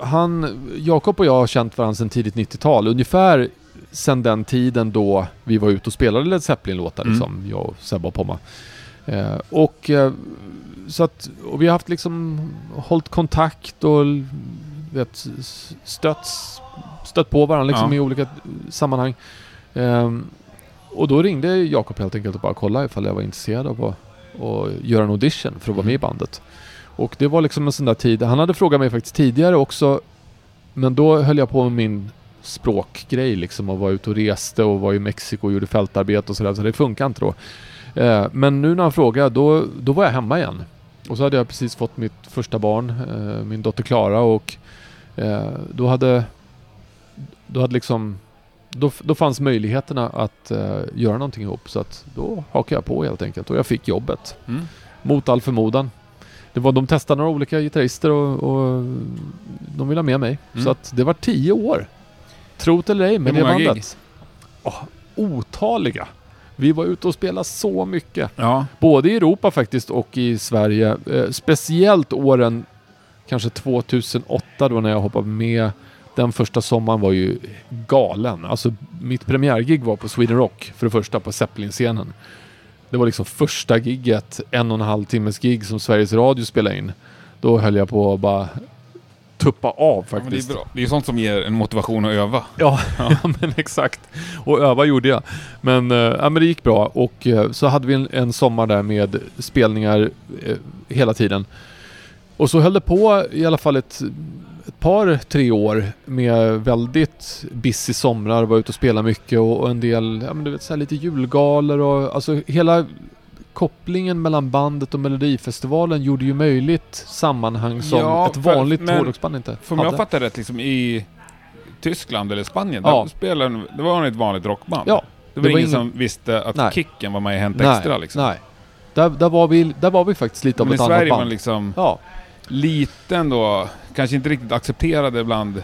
[SPEAKER 1] han, Jakob och jag har känt varandra sedan tidigt 90-tal, ungefär sedan den tiden då vi var ute och spelade Led Zeppelin-låtar,
[SPEAKER 2] Mm.
[SPEAKER 1] liksom, jag och Sebbe och Pomma. Eh, och, eh, så att, och vi har haft liksom hållit kontakt och vet, stötts, stött på varandra liksom,
[SPEAKER 2] Ja.
[SPEAKER 1] i olika sammanhang. Ehm, och då ringde Jakob helt enkelt och bara kollade ifall jag var intresserad av att, att göra en audition för att vara med i bandet. Och det var liksom en sån där tid, han hade frågat mig faktiskt tidigare också, men då höll jag på med min språkgrej liksom och var ute och reste och var i Mexiko och gjorde fältarbete och sådär, så det funkar inte då. Eh, men nu när han frågade, då, då var jag hemma igen. Och så hade jag precis fått mitt första barn, eh, min dotter Klara och eh, då hade, då hade liksom, då, då fanns möjligheterna att eh, göra någonting ihop så att då hakade jag på helt enkelt och jag fick jobbet.
[SPEAKER 2] Mm.
[SPEAKER 1] Mot all förmodan. Det var, de testade några olika gitarrister och, och de ville ha med mig.
[SPEAKER 2] Mm.
[SPEAKER 1] Så att det var tio år. Tro det eller ej,
[SPEAKER 2] Hur
[SPEAKER 1] det
[SPEAKER 2] många
[SPEAKER 1] bandet. Åh, otaliga. Vi var ute och spelade så mycket.
[SPEAKER 2] Ja.
[SPEAKER 1] Både i Europa faktiskt och i Sverige. Eh, speciellt åren kanske 2008 då när jag hoppade med. Den första sommaren var ju galen. Alltså mitt premiärgig var på Sweden Rock för det första på Zeppelin-scenen. Det var liksom första gigget, en och en halv timmes gig som Sveriges Radio spelade in. Då höll jag på att bara tuppa av
[SPEAKER 2] Ja, men det
[SPEAKER 1] faktiskt.
[SPEAKER 2] är bra. Det är ju sånt som ger en motivation att öva.
[SPEAKER 1] Ja, ja. men exakt. Och öva gjorde jag. Men, eh, ja, men det gick bra och eh, så hade vi en, en sommar där med spelningar eh, hela tiden. Och så höll det på i alla fall ett, ett par, tre år med väldigt busy somrar, var ute och spelade mycket och, och en del, ja men du vet så lite julgalor och alltså hela kopplingen mellan bandet och Melodifestivalen gjorde ju möjligt sammanhang som
[SPEAKER 2] Ja,
[SPEAKER 1] ett vanligt
[SPEAKER 2] men
[SPEAKER 1] hårdrocksband inte
[SPEAKER 2] För om jag fattar rätt, liksom i Tyskland eller Spanien,
[SPEAKER 1] Ja.
[SPEAKER 2] där spelade, det var ett vanligt rockband.
[SPEAKER 1] Ja,
[SPEAKER 2] det var
[SPEAKER 1] det var
[SPEAKER 2] ingen
[SPEAKER 1] ingen-
[SPEAKER 2] som visste att
[SPEAKER 1] Nej.
[SPEAKER 2] Kicken var med i Hänt
[SPEAKER 1] nej,
[SPEAKER 2] Extra liksom.
[SPEAKER 1] nej. Där, där, var vi, där var vi faktiskt lite av
[SPEAKER 2] Men i
[SPEAKER 1] ett annat
[SPEAKER 2] Sverige är
[SPEAKER 1] band.
[SPEAKER 2] man liksom
[SPEAKER 1] Ja,
[SPEAKER 2] lite ändå, kanske inte riktigt accepterade bland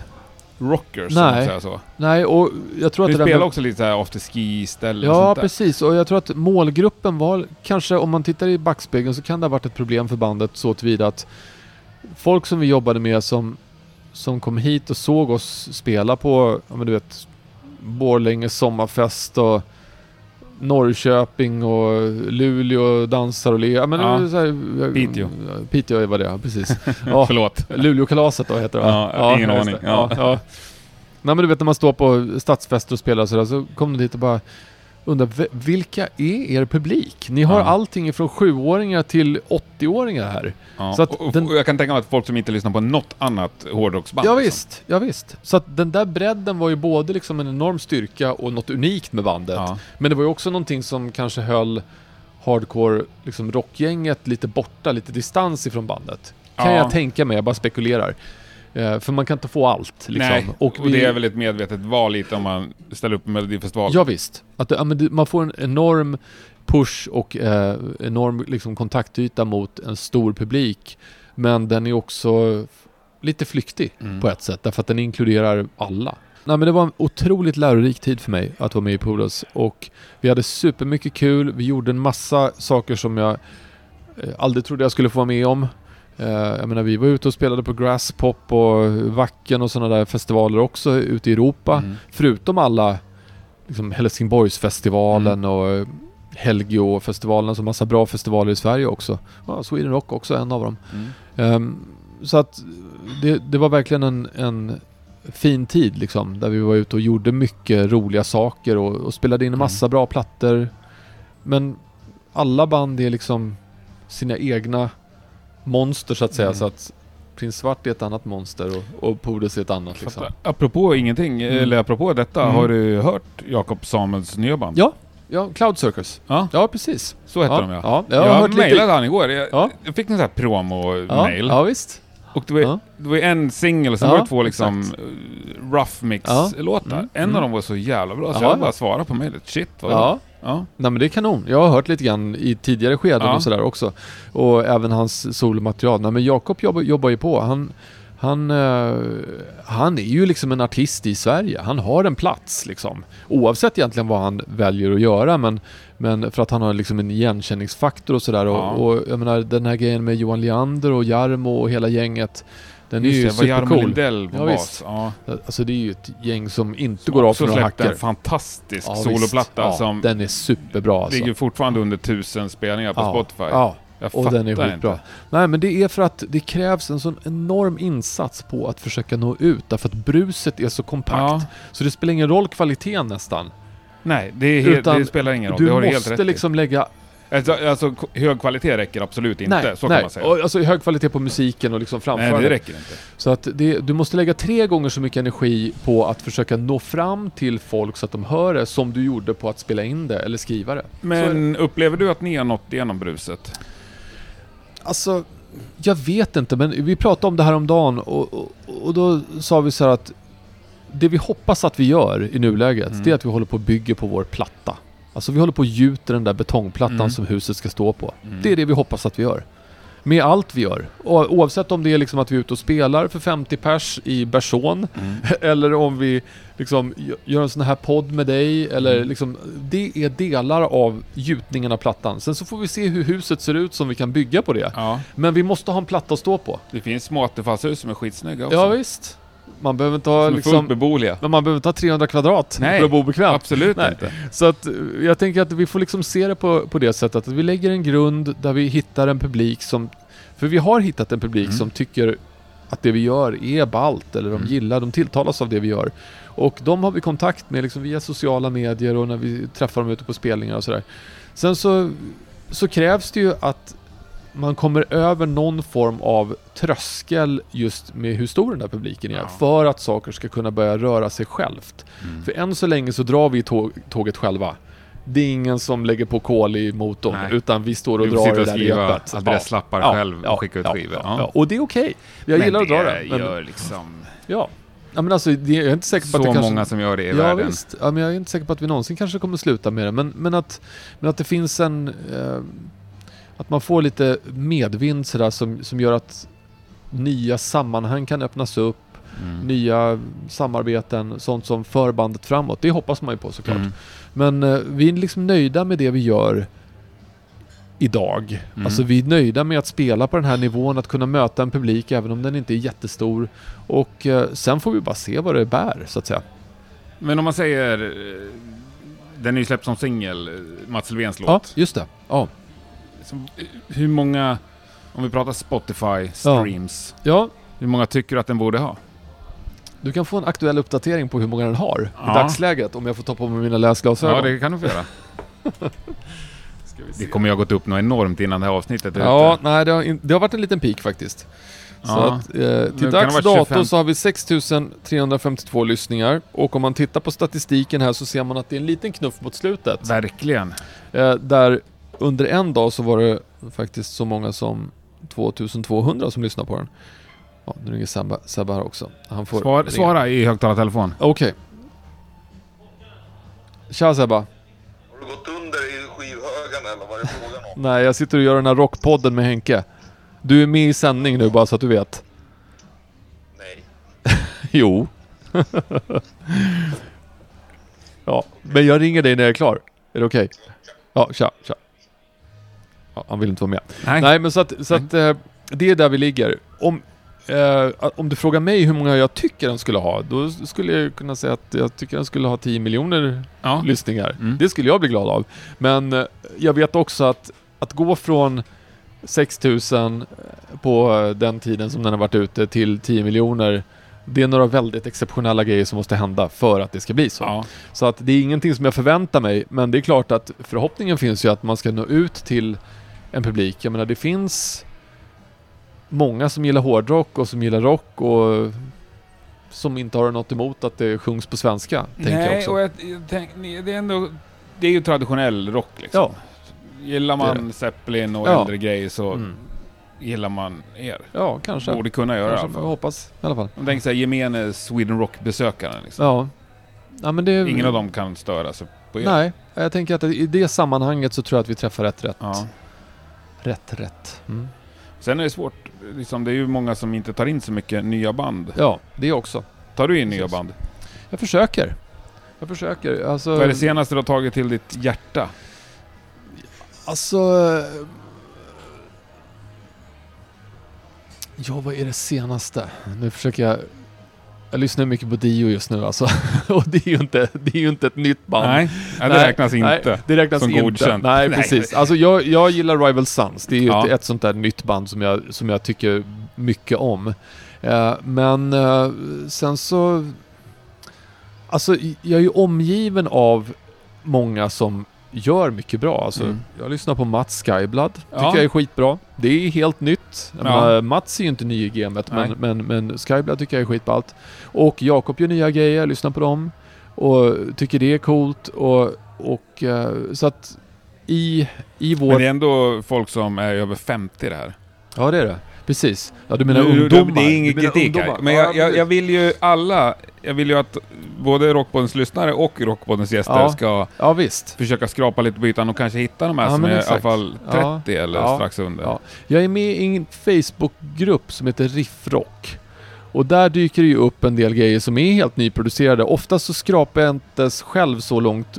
[SPEAKER 2] rockers,
[SPEAKER 1] Nej.
[SPEAKER 2] säger så.
[SPEAKER 1] nej och jag tror att
[SPEAKER 2] Du
[SPEAKER 1] det där
[SPEAKER 2] spelar
[SPEAKER 1] med-
[SPEAKER 2] också lite såhär after ski-ställe
[SPEAKER 1] Ja, precis. Och jag tror att målgruppen var, kanske om man tittar i backspegeln så kan det ha varit ett problem för bandet så tillvida att folk som vi jobbade med som, som kom hit och såg oss spela på, ja men du vet, Borlänge sommarfest och Norrköping och Luleå dansar och le. Ja, men
[SPEAKER 2] Ja.
[SPEAKER 1] så här,
[SPEAKER 2] Piteå.
[SPEAKER 1] Piteå var det, precis. Ja,
[SPEAKER 2] Förlåt.
[SPEAKER 1] Luleåkalaset då heter det va?
[SPEAKER 2] Ja, ingen aning.
[SPEAKER 1] Nej men du vet när man står på stadsfester och spelar och sådär så kom de dit och bara undrar "V- vilka är er publik? Ni har
[SPEAKER 2] Ja.
[SPEAKER 1] allting ifrån sjuåringar till 80-åringar här.
[SPEAKER 2] Ja.
[SPEAKER 1] Så att
[SPEAKER 2] och,
[SPEAKER 1] den-
[SPEAKER 2] och jag kan tänka mig att folk som inte lyssnar på något annat hårdrocksband.
[SPEAKER 1] Ja
[SPEAKER 2] liksom.
[SPEAKER 1] visst, ja visst. Så att den där bredden var ju både liksom en enorm styrka och något unikt med bandet.
[SPEAKER 2] Ja.
[SPEAKER 1] Men det var ju också någonting som kanske höll hardcore liksom rockgänget lite borta, lite distans ifrån bandet. Kan
[SPEAKER 2] Ja.
[SPEAKER 1] jag tänka mig, jag bara spekulerar. Eh, för man kan inte få allt liksom.
[SPEAKER 2] Nej, och,
[SPEAKER 1] vi-
[SPEAKER 2] det är väl ett medvetet val lite om man ställer upp Melodifestivalen.
[SPEAKER 1] Ja, visst. Att det, man får en enorm push och eh, enorm liksom, kontaktyta mot en stor publik. Men den är också lite flyktig
[SPEAKER 2] Mm.
[SPEAKER 1] på ett sätt, därför att den inkluderar alla. Nej, men det var en otroligt lärorik tid för mig att vara med i Polos och vi hade supermycket kul. Vi gjorde en massa saker som jag eh, aldrig trodde jag skulle få vara med om. Eh, jag menar, vi var ute och spelade på Grasspop och Wacken och sådana där festivaler också ute i Europa.
[SPEAKER 2] Mm.
[SPEAKER 1] Förutom alla liksom Helsingborgsfestivalen
[SPEAKER 2] Mm.
[SPEAKER 1] och Helgeå-festivalen, alltså massa bra festivaler i Sverige också. Ja, Sweden Rock också en av dem.
[SPEAKER 2] Mm.
[SPEAKER 1] Ehm, så att det, det var verkligen en, en fin tid liksom, där vi var ute och gjorde mycket roliga saker och, och spelade in en massa bra plattor. Men alla band är liksom sina egna monster så att säga,
[SPEAKER 2] Mm.
[SPEAKER 1] så att Prins Svart är ett annat monster och, och Podes är ett annat liksom.
[SPEAKER 2] Apropå ingenting,
[SPEAKER 1] Mm.
[SPEAKER 2] eller apropå detta,
[SPEAKER 1] Mm.
[SPEAKER 2] har du hört Jakob Samuels nya band?
[SPEAKER 1] Ja, ja, Cloud Circus.
[SPEAKER 2] Ja,
[SPEAKER 1] Ja, precis.
[SPEAKER 2] så heter
[SPEAKER 1] ja,
[SPEAKER 2] de ja.
[SPEAKER 1] Ja, jag
[SPEAKER 2] jag
[SPEAKER 1] hört lite.
[SPEAKER 2] mejlade han igår. Jag,
[SPEAKER 1] Ja.
[SPEAKER 2] jag fick en sån här
[SPEAKER 1] Ja,
[SPEAKER 2] promo-mail.
[SPEAKER 1] ja, visst.
[SPEAKER 2] Och det var,
[SPEAKER 1] Ja.
[SPEAKER 2] det var en singel sen
[SPEAKER 1] Ja,
[SPEAKER 2] var det två liksom
[SPEAKER 1] exakt.
[SPEAKER 2] rough mix-låtar.
[SPEAKER 1] Mm,
[SPEAKER 2] En
[SPEAKER 1] mm.
[SPEAKER 2] av dem var så jävla bra så
[SPEAKER 1] Ja,
[SPEAKER 2] jag
[SPEAKER 1] ja.
[SPEAKER 2] bara svarade på mejlet. Shit vad bra.
[SPEAKER 1] Ja, nej men det är kanon. Jag har hört lite grann i tidigare skeden
[SPEAKER 2] Ja.
[SPEAKER 1] och sådär också. Och även hans solomaterial. Nej men Jakob jobbar, jobbar ju på. Han, han, eh, han är ju liksom en artist i Sverige. Han har en plats liksom. Oavsett egentligen vad han väljer att göra men, men för att han har liksom en igenkänningsfaktor och sådär.
[SPEAKER 2] Ja.
[SPEAKER 1] Och, och jag menar den här grejen med Johan Leander och Jarmo och hela gänget. Den är ju
[SPEAKER 2] det, var
[SPEAKER 1] supercool.
[SPEAKER 2] Lindell på
[SPEAKER 1] Ja,
[SPEAKER 2] bas. Ja.
[SPEAKER 1] Alltså det är ju ett gäng som inte
[SPEAKER 2] Som
[SPEAKER 1] går av för några hackar.
[SPEAKER 2] en fantastisk
[SPEAKER 1] Ja,
[SPEAKER 2] soloplatta.
[SPEAKER 1] Ja,
[SPEAKER 2] som
[SPEAKER 1] Den är superbra alltså.
[SPEAKER 2] ligger fortfarande under tusen spelningar på
[SPEAKER 1] ja,
[SPEAKER 2] Spotify.
[SPEAKER 1] Ja,
[SPEAKER 2] Jag
[SPEAKER 1] och den är skitbra. Nej men det är för att det krävs en sån enorm insats på att försöka nå ut därför att bruset är så kompakt. Så det spelar ingen roll kvaliteten nästan.
[SPEAKER 2] Nej, det, är helt, det spelar ingen roll.
[SPEAKER 1] Du måste liksom lägga...
[SPEAKER 2] Alltså, alltså hög kvalitet räcker absolut inte,
[SPEAKER 1] nej,
[SPEAKER 2] så
[SPEAKER 1] nej.
[SPEAKER 2] kan man säga.
[SPEAKER 1] Och, alltså hög kvalitet på musiken och liksom
[SPEAKER 2] Nej,
[SPEAKER 1] framförandet.
[SPEAKER 2] det räcker inte.
[SPEAKER 1] Så att det, du måste lägga tre gånger så mycket energi på att försöka nå fram till folk så att de hör det som du gjorde på att spela in det eller skriva det.
[SPEAKER 2] Men upplever du att ni har nått igenom bruset?
[SPEAKER 1] Alltså, jag vet inte, men vi pratade om det här om dagen och, och, och då sa vi så här att det vi hoppas att vi gör i nuläget,
[SPEAKER 2] Mm.
[SPEAKER 1] det är att vi håller på att bygga på vår platta. Alltså vi håller på att gjuta den där betongplattan
[SPEAKER 2] Mm.
[SPEAKER 1] som huset ska stå på.
[SPEAKER 2] Mm.
[SPEAKER 1] Det är det vi hoppas att vi gör. Med allt vi gör. Och, oavsett om det är liksom att vi är ute och spelar för 50 pers i Bersån
[SPEAKER 2] Mm.
[SPEAKER 1] eller om vi liksom gö- gör en sån här podd med dig eller
[SPEAKER 2] Mm.
[SPEAKER 1] liksom Det är delar av gjutningen av plattan. Sen så får vi se hur huset ser ut som vi kan bygga på det.
[SPEAKER 2] Ja,
[SPEAKER 1] Men vi måste ha en platta att stå på.
[SPEAKER 2] det finns små återfallshus som är skitsnygga också.
[SPEAKER 1] Ja visst. Man behöver inte ha
[SPEAKER 2] Som
[SPEAKER 1] liksom...
[SPEAKER 2] fullt beboeliga.
[SPEAKER 1] Men man behöver inte ha 300 kvadrat
[SPEAKER 2] Nej,
[SPEAKER 1] för att bo bekvämt.
[SPEAKER 2] Absolut
[SPEAKER 1] Nej.
[SPEAKER 2] inte.
[SPEAKER 1] Så att jag tänker att vi får liksom se det på, på det sättet att vi lägger en grund där vi hittar en publik som... För vi har hittat en publik
[SPEAKER 2] Mm.
[SPEAKER 1] som tycker att det vi gör är ballt eller de
[SPEAKER 2] Mm.
[SPEAKER 1] gillar, de tilltalas av det vi gör. Och de har vi kontakt med liksom via sociala medier och när vi träffar dem ute på spelningar och sådär. Sen så, så krävs det ju att man kommer över någon form av tröskel just med hur stor den där publiken är.
[SPEAKER 2] Ja.
[SPEAKER 1] För att saker ska kunna börja röra sig självt.
[SPEAKER 2] Mm.
[SPEAKER 1] För än så länge så drar vi tåg, tåget själva. Det är ingen som lägger på kol i motorn,
[SPEAKER 2] Nej.
[SPEAKER 1] utan vi står och
[SPEAKER 2] Du
[SPEAKER 1] drar det
[SPEAKER 2] och
[SPEAKER 1] där
[SPEAKER 2] skriva
[SPEAKER 1] repet.
[SPEAKER 2] adresslappar
[SPEAKER 1] Ja.
[SPEAKER 2] själv och
[SPEAKER 1] Ja.
[SPEAKER 2] skicka ut
[SPEAKER 1] ja.
[SPEAKER 2] skivor.
[SPEAKER 1] Och det är okej. Jag
[SPEAKER 2] Men
[SPEAKER 1] gillar att dra det. Men,
[SPEAKER 2] gör liksom
[SPEAKER 1] ja. ja, men alltså, det, jag är inte säker på att det
[SPEAKER 2] så
[SPEAKER 1] kanske...
[SPEAKER 2] många som gör det i
[SPEAKER 1] Ja
[SPEAKER 2] världen.
[SPEAKER 1] visst, ja, men jag är inte säker på att vi någonsin kanske kommer sluta med det. Men, men, att, men att det finns en... Eh, att man får lite medvind sådär som, som gör att nya sammanhang kan öppnas upp.
[SPEAKER 2] Mm.
[SPEAKER 1] Nya samarbeten, sånt som för bandet framåt. Det hoppas man ju på såklart.
[SPEAKER 2] Mm.
[SPEAKER 1] Men eh, vi är liksom nöjda med det vi gör idag.
[SPEAKER 2] Mm.
[SPEAKER 1] Alltså vi är nöjda med att spela på den här nivån, att kunna möta en publik även om den inte är jättestor. Och eh, sen får vi bara se vad det bär, så att säga.
[SPEAKER 2] Men om man säger... eh, Den är ju släppt som singel, eh, Mats Löfvens
[SPEAKER 1] Ja,
[SPEAKER 2] låt.
[SPEAKER 1] just det. Ja.
[SPEAKER 2] Som, eh, Hur många, om vi pratar Spotify, streams,
[SPEAKER 1] ja,
[SPEAKER 2] hur många tycker du att den borde ha?
[SPEAKER 1] du kan få en aktuell uppdatering på hur många den har i
[SPEAKER 2] Ja.
[SPEAKER 1] dagsläget om jag får ta på mig mina läsglasögon.
[SPEAKER 2] Ja, det kan du få göra. Det kommer ju ha gått upp något enormt innan det här avsnittet är
[SPEAKER 1] Ja,
[SPEAKER 2] ute.
[SPEAKER 1] nej det har, det har varit en liten peak faktiskt. Så
[SPEAKER 2] Ja.
[SPEAKER 1] att, eh, till dags dato
[SPEAKER 2] 25.
[SPEAKER 1] så har vi 6352 lyssningar och om man tittar på statistiken här så ser man att det är en liten knuff mot slutet.
[SPEAKER 2] Verkligen.
[SPEAKER 1] Eh, där under en dag så var det faktiskt så många som 2200 som lyssnade på den. Ja, nu ringer Sebbe, Sebbe här också. Han får
[SPEAKER 2] Svar, svara i högtalartelefon.
[SPEAKER 1] Okej. Tja Sebba.
[SPEAKER 4] Har du gått under i skivhögen eller vad är det frågan om?
[SPEAKER 1] Nej, jag sitter och gör den här rockpodden med Henke. Du är med i sändning nu bara så att du vet.
[SPEAKER 4] Nej.
[SPEAKER 1] Jo. ja, men jag ringer dig när jag är klar. Är det okej? Ja, tja, tja. Ja, han vill inte vara med.
[SPEAKER 2] Nej.
[SPEAKER 1] Nej, men så att, så att eh, det är där vi ligger. Om, eh, om du frågar mig hur många jag tycker den skulle ha, då skulle jag kunna säga att jag tycker den skulle ha 10 miljoner
[SPEAKER 2] Ja.
[SPEAKER 1] lyssningar.
[SPEAKER 2] Mm.
[SPEAKER 1] Det skulle jag bli glad av. Men eh, jag vet också att, att gå från 6000 på eh, den tiden som den har varit ute till 10 miljoner det är några väldigt exceptionella grejer som måste hända för att det ska bli så.
[SPEAKER 2] Ja.
[SPEAKER 1] Så att det är ingenting som jag förväntar mig, men det är klart att förhoppningen finns ju att man ska nå ut till en publik. Jag menar det finns många som gillar hårdrock och som gillar rock och som inte har något emot att det sjungs på svenska, jag
[SPEAKER 2] Nej,
[SPEAKER 1] också.
[SPEAKER 2] och jag, jag tänk, det är ändå... Det är ju traditionell rock liksom.
[SPEAKER 1] Ja.
[SPEAKER 2] Gillar
[SPEAKER 1] Det
[SPEAKER 2] man Zeppelin och
[SPEAKER 1] Ja.
[SPEAKER 2] äldre grejer så
[SPEAKER 1] Mm.
[SPEAKER 2] gillar man er.
[SPEAKER 1] Ja, kanske.
[SPEAKER 2] Borde kunna göra i alla
[SPEAKER 1] kanske får jag
[SPEAKER 2] fall.
[SPEAKER 1] hoppas i alla fall.
[SPEAKER 2] De tänker såhär, gemene Sweden Rock-besökaren liksom.
[SPEAKER 1] Ja. ja men det,
[SPEAKER 2] Ingen av dem kan störa sig på er.
[SPEAKER 1] Nej, jag tänker att i det sammanhanget så tror jag att vi träffar rätt rätt.
[SPEAKER 2] Ja.
[SPEAKER 1] Rätt rätt. Mm.
[SPEAKER 2] Sen är det svårt, liksom, det är ju många som inte tar in så mycket nya band.
[SPEAKER 1] Ja, det också.
[SPEAKER 2] Tar du in nya
[SPEAKER 1] Precis.
[SPEAKER 2] band?
[SPEAKER 1] Jag försöker. Jag försöker. Alltså,
[SPEAKER 2] Vad är det senaste du har tagit till ditt hjärta?
[SPEAKER 1] Alltså... Ja, vad är det senaste? Nu försöker jag... Jag lyssnar mycket på Dio just nu alltså. Och det är ju inte, det är ju inte ett nytt band.
[SPEAKER 2] Nej, ja, det
[SPEAKER 1] Nej,
[SPEAKER 2] räknas inte.
[SPEAKER 1] Nej, det räknas
[SPEAKER 2] som
[SPEAKER 1] inte.
[SPEAKER 2] godkänt.
[SPEAKER 1] Nej,
[SPEAKER 2] Nej.
[SPEAKER 1] precis. Alltså jag, jag gillar Rival Sons. Det är ju
[SPEAKER 2] Ja.
[SPEAKER 1] ett, ett sånt där nytt band som jag, som jag tycker mycket om. Eh, men eh, sen så... Alltså jag är ju omgiven av många som gör mycket bra. Alltså,
[SPEAKER 2] Mm.
[SPEAKER 1] Jag lyssnar på Mats Skyblood. Tycker
[SPEAKER 2] Ja.
[SPEAKER 1] jag är skitbra. Det är helt nytt.
[SPEAKER 2] Ja.
[SPEAKER 1] menar, Mats är ju inte ny i gamet, men, men, men Skyblood tycker jag är skitballt. Och Jakob gör nya grejer, jag lyssnar på dem. Och tycker det är coolt. Och, och eh, så att i, i vår...
[SPEAKER 2] Men det är ändå folk som är över 50 det här.
[SPEAKER 1] Ja det är det. Precis. Ja du menar ungdomar?
[SPEAKER 2] Det är ingen kritik här. Men
[SPEAKER 1] Ja,
[SPEAKER 2] jag, jag, jag vill ju alla, jag vill ju att både Rockpoddens lyssnare och Rockpoddens gäster
[SPEAKER 1] Ja.
[SPEAKER 2] ska
[SPEAKER 1] Ja visst.
[SPEAKER 2] försöka skrapa lite på ytan och kanske hitta de här
[SPEAKER 1] Ja,
[SPEAKER 2] som är i alla fall 30
[SPEAKER 1] Ja.
[SPEAKER 2] eller strax under.
[SPEAKER 1] Ja. Jag är med i en Facebookgrupp som heter Riffrock. Och där dyker det ju upp en del grejer som är helt nyproducerade. Oftast så skrapar jag inte själv så långt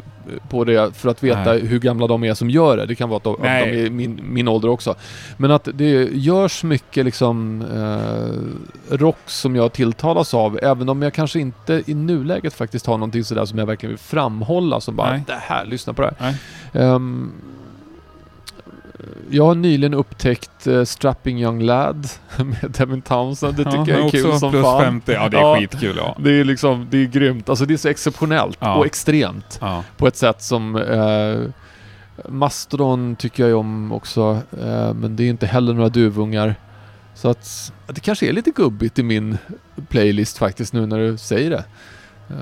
[SPEAKER 1] på det för att veta
[SPEAKER 2] Nej.
[SPEAKER 1] hur gamla de är som gör det. Det kan vara att de, att de är min, min ålder också. Men att det görs mycket liksom eh, rock som jag tilltalas av, även om jag kanske inte i nuläget faktiskt har någonting sådär som jag verkligen vill framhålla som bara
[SPEAKER 2] Nej.
[SPEAKER 1] det här, lyssna på det här.
[SPEAKER 2] Nej.
[SPEAKER 1] Jag har nyligen upptäckt eh, Strapping Young Lad med Devin Townsend. Det tycker
[SPEAKER 2] Ja,
[SPEAKER 1] jag är kul som
[SPEAKER 2] plus
[SPEAKER 1] fan.
[SPEAKER 2] 50, ja det är
[SPEAKER 1] Ja.
[SPEAKER 2] skitkul ja.
[SPEAKER 1] Det är liksom, det är grymt. Alltså det är så exceptionellt
[SPEAKER 2] Ja.
[SPEAKER 1] och extremt på ett sätt som eh, Mastodon tycker jag ju om också, eh, men det är inte heller några duvungar. Så att det kanske är lite gubbigt i min playlist faktiskt nu när du säger det. Eh,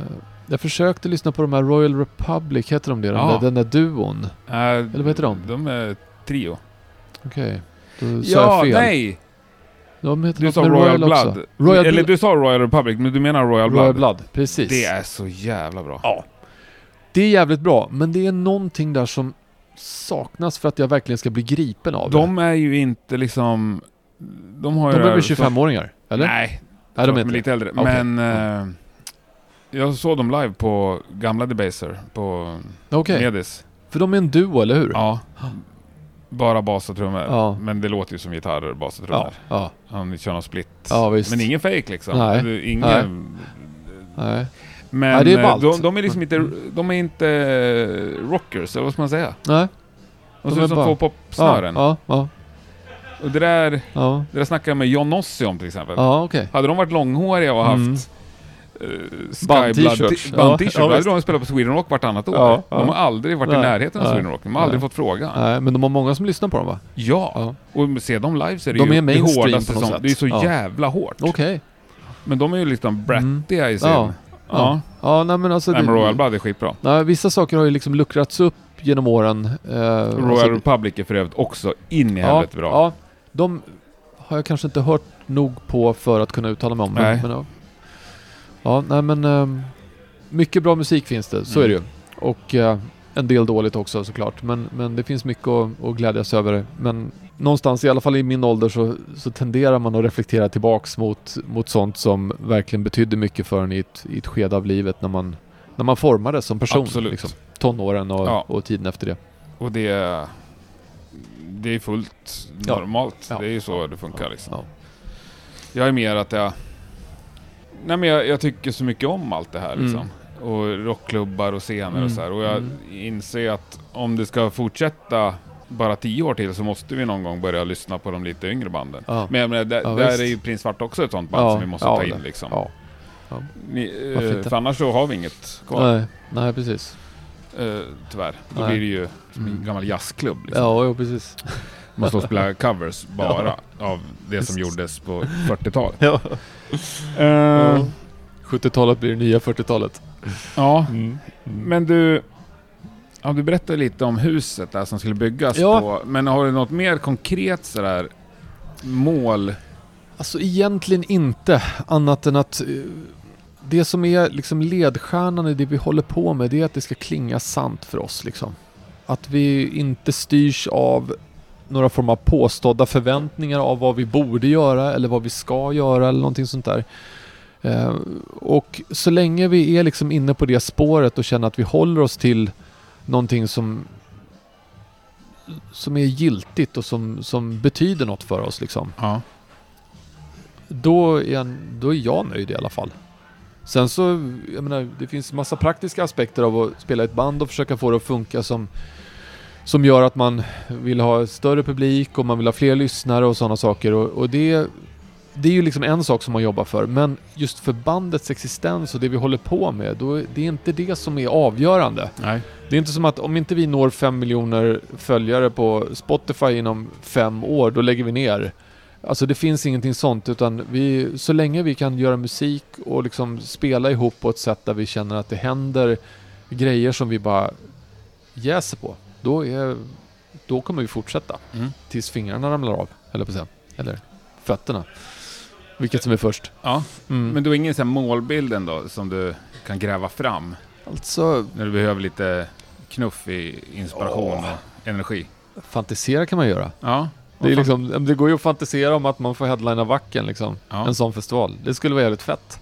[SPEAKER 1] jag försökte lyssna på de här Royal Republic, heter de det?
[SPEAKER 2] Ja.
[SPEAKER 1] Den, där, den där duon.
[SPEAKER 2] Eller
[SPEAKER 1] vad heter de?
[SPEAKER 2] De är trio.
[SPEAKER 1] Okej, sa
[SPEAKER 2] Ja,
[SPEAKER 1] fel.
[SPEAKER 2] nej!
[SPEAKER 1] De heter
[SPEAKER 2] Du sa Royal,
[SPEAKER 1] också.
[SPEAKER 2] Blood.
[SPEAKER 1] Royal,
[SPEAKER 2] Eller du sa Royal Republic, men du menar Royal Blood.
[SPEAKER 1] Royal Blood, precis.
[SPEAKER 2] Det är så jävla bra.
[SPEAKER 1] Ja. Det är jävligt bra, men det är någonting där som saknas för att jag verkligen ska bli gripen av
[SPEAKER 2] De är ju inte liksom... De har
[SPEAKER 1] det.
[SPEAKER 2] ju
[SPEAKER 1] De
[SPEAKER 2] det
[SPEAKER 1] är väl 25-åringar? Eller?
[SPEAKER 2] Nej,
[SPEAKER 1] Nej, de är
[SPEAKER 2] de
[SPEAKER 1] inte
[SPEAKER 2] lite
[SPEAKER 1] det.
[SPEAKER 2] äldre.
[SPEAKER 1] Okej.
[SPEAKER 2] Men... eh, jag såg dem live på gamla Debaser på
[SPEAKER 1] Okej,
[SPEAKER 2] Medis.
[SPEAKER 1] för de är en duo, eller hur?
[SPEAKER 2] Ja. Bara bas och trummor.
[SPEAKER 1] Ja.
[SPEAKER 2] Men det låter ju som gitarrer, bas och
[SPEAKER 1] ja.
[SPEAKER 2] trummor.
[SPEAKER 1] ja.
[SPEAKER 2] Han kör någon split.
[SPEAKER 1] Ja, visst.
[SPEAKER 2] Men ingen fake liksom.
[SPEAKER 1] Nej.
[SPEAKER 2] Ingen...
[SPEAKER 1] Nej.
[SPEAKER 2] Men
[SPEAKER 1] Nej, är
[SPEAKER 2] eh, de, de är liksom inte, de är inte rockers, eller vad ska man säga?
[SPEAKER 1] Nej.
[SPEAKER 2] De
[SPEAKER 1] De
[SPEAKER 2] ser ut som
[SPEAKER 1] bara-
[SPEAKER 2] två popsnören.
[SPEAKER 1] Ja, ja,
[SPEAKER 2] Och det där,
[SPEAKER 1] ja.
[SPEAKER 2] det där snackade jag med John Ossie om till exempel.
[SPEAKER 1] Ja, okej.
[SPEAKER 2] Hade de varit långhåriga och haft
[SPEAKER 1] Mm.
[SPEAKER 2] Eh,
[SPEAKER 1] Band-t-shirts.
[SPEAKER 2] Skyblood- band
[SPEAKER 1] Ja,
[SPEAKER 2] då hade de spelat på Sweden Rock vartannat år.
[SPEAKER 1] Ja.
[SPEAKER 2] De har aldrig varit i
[SPEAKER 1] Nej,
[SPEAKER 2] närheten av
[SPEAKER 1] nej,
[SPEAKER 2] Sweden Rock. De har aldrig
[SPEAKER 1] nej.
[SPEAKER 2] fått frågan.
[SPEAKER 1] Nej, men de har många som lyssnar på dem va?
[SPEAKER 2] Ja, och se dem live så är det
[SPEAKER 1] De
[SPEAKER 2] ju
[SPEAKER 1] är
[SPEAKER 2] det hårdaste som,
[SPEAKER 1] sätt.
[SPEAKER 2] Det är så jävla hårt.
[SPEAKER 1] Okej.
[SPEAKER 2] Men de är ju liksom brattiga i sin...
[SPEAKER 1] Ja.
[SPEAKER 2] Ja.
[SPEAKER 1] Ja. Nej men alltså...
[SPEAKER 2] Nej, men Royal Blood är skitbra.
[SPEAKER 1] Nej, vissa saker har ju liksom luckrats upp genom åren. Eh,
[SPEAKER 2] Royal
[SPEAKER 1] alltså-
[SPEAKER 2] Republic är för övrigt också in i
[SPEAKER 1] ja,
[SPEAKER 2] helvete bra.
[SPEAKER 1] Ja, de har jag kanske inte hört nog på för att kunna uttala mig om. Men,
[SPEAKER 2] Nej.
[SPEAKER 1] men, ja. Ja, nej men... ehm, mycket bra musik finns det, så
[SPEAKER 2] Mm.
[SPEAKER 1] är det ju. Och eh, en del dåligt också såklart. Men, men det finns mycket att, att glädjas över. Men någonstans, i alla fall i min ålder, så, så tenderar man att reflektera tillbaks mot, mot sånt som verkligen betydde mycket för en i ett, i ett skede av livet när man, när man formades som person.
[SPEAKER 2] Absolut.
[SPEAKER 1] Liksom. Tonåren och,
[SPEAKER 2] Ja.
[SPEAKER 1] och tiden efter det.
[SPEAKER 2] Och det... Det är fullt
[SPEAKER 1] Ja.
[SPEAKER 2] normalt.
[SPEAKER 1] Ja.
[SPEAKER 2] Det är ju så det funkar liksom.
[SPEAKER 1] Ja.
[SPEAKER 2] Jag är mer att jag... Nej men jag, jag tycker så mycket om allt det här
[SPEAKER 1] Mm.
[SPEAKER 2] liksom. Och rockklubbar och scener
[SPEAKER 1] Mm.
[SPEAKER 2] och så här. Och jag
[SPEAKER 1] Mm.
[SPEAKER 2] inser att om det ska fortsätta bara tio år till så måste vi någon gång börja lyssna på de lite yngre banden.
[SPEAKER 1] Ja.
[SPEAKER 2] Men jag menar, där,
[SPEAKER 1] Ja,
[SPEAKER 2] där är ju Prins Svart också ett sånt band
[SPEAKER 1] Ja,
[SPEAKER 2] som vi måste ta in liksom. Ni, eh, för annars så har vi inget kvar.
[SPEAKER 1] Nej, nej precis.
[SPEAKER 2] Eh, tyvärr. Då
[SPEAKER 1] Nej.
[SPEAKER 2] blir det ju som en
[SPEAKER 1] Mm.
[SPEAKER 2] gammal jazzklubb. Liksom.
[SPEAKER 1] Ja, jo, precis.
[SPEAKER 2] Man står och spelar covers bara av det som gjordes på 40-talet.
[SPEAKER 1] Ja.
[SPEAKER 2] Eh,
[SPEAKER 1] 70-talet blir det nya 40-talet.
[SPEAKER 2] ja,
[SPEAKER 1] Mm.
[SPEAKER 2] men du... Ja, du berättade lite om huset där som skulle byggas
[SPEAKER 1] Ja.
[SPEAKER 2] på. Men har du något mer konkret sådär mål?
[SPEAKER 1] Alltså egentligen inte, annat än att eh, det som är liksom ledstjärnan i det vi håller på med, det är att det ska klinga sant för oss liksom. Att vi inte styrs av några form av påstådda förväntningar av vad vi borde göra eller vad vi ska göra eller någonting sånt där. Eh, och så länge vi är liksom inne på det spåret och känner att vi håller oss till någonting som som är giltigt och som, som betyder något för oss liksom
[SPEAKER 2] Ja.
[SPEAKER 1] då är, jag, då är jag nöjd i alla fall. Sen så, jag menar, det finns massa praktiska aspekter av att spela ett band och försöka få det att funka som, som gör att man vill ha större publik och man vill ha fler lyssnare och sådana saker. Och, och det, det är ju liksom en sak som man jobbar för. Men just för bandets existens och det vi håller på med, då, det är inte det som är avgörande.
[SPEAKER 2] Nej.
[SPEAKER 1] Det är inte som att om inte vi når fem miljoner följare på Spotify inom fem år, då lägger vi ner. Alltså det finns ingenting sånt utan vi, så länge vi kan göra musik och liksom spela ihop på ett sätt där vi känner att det händer grejer som vi bara jäser på. Då, är, då kommer vi fortsätta.
[SPEAKER 2] Mm.
[SPEAKER 1] Tills fingrarna ramlar av, eller på säga. Eller fötterna. Vilket som är först.
[SPEAKER 2] Ja.
[SPEAKER 1] Mm.
[SPEAKER 2] Men du har ingen sån här målbild ändå som du kan gräva fram?
[SPEAKER 1] alltså,
[SPEAKER 2] När du behöver lite knuff i inspiration
[SPEAKER 1] Åh.
[SPEAKER 2] och energi?
[SPEAKER 1] fantisera kan man göra.
[SPEAKER 2] Ja.
[SPEAKER 1] Det, är liksom, det går ju att fantisera om att man får headlina Wacken liksom.
[SPEAKER 2] Ja.
[SPEAKER 1] En sån festival. Det skulle vara jävligt fett.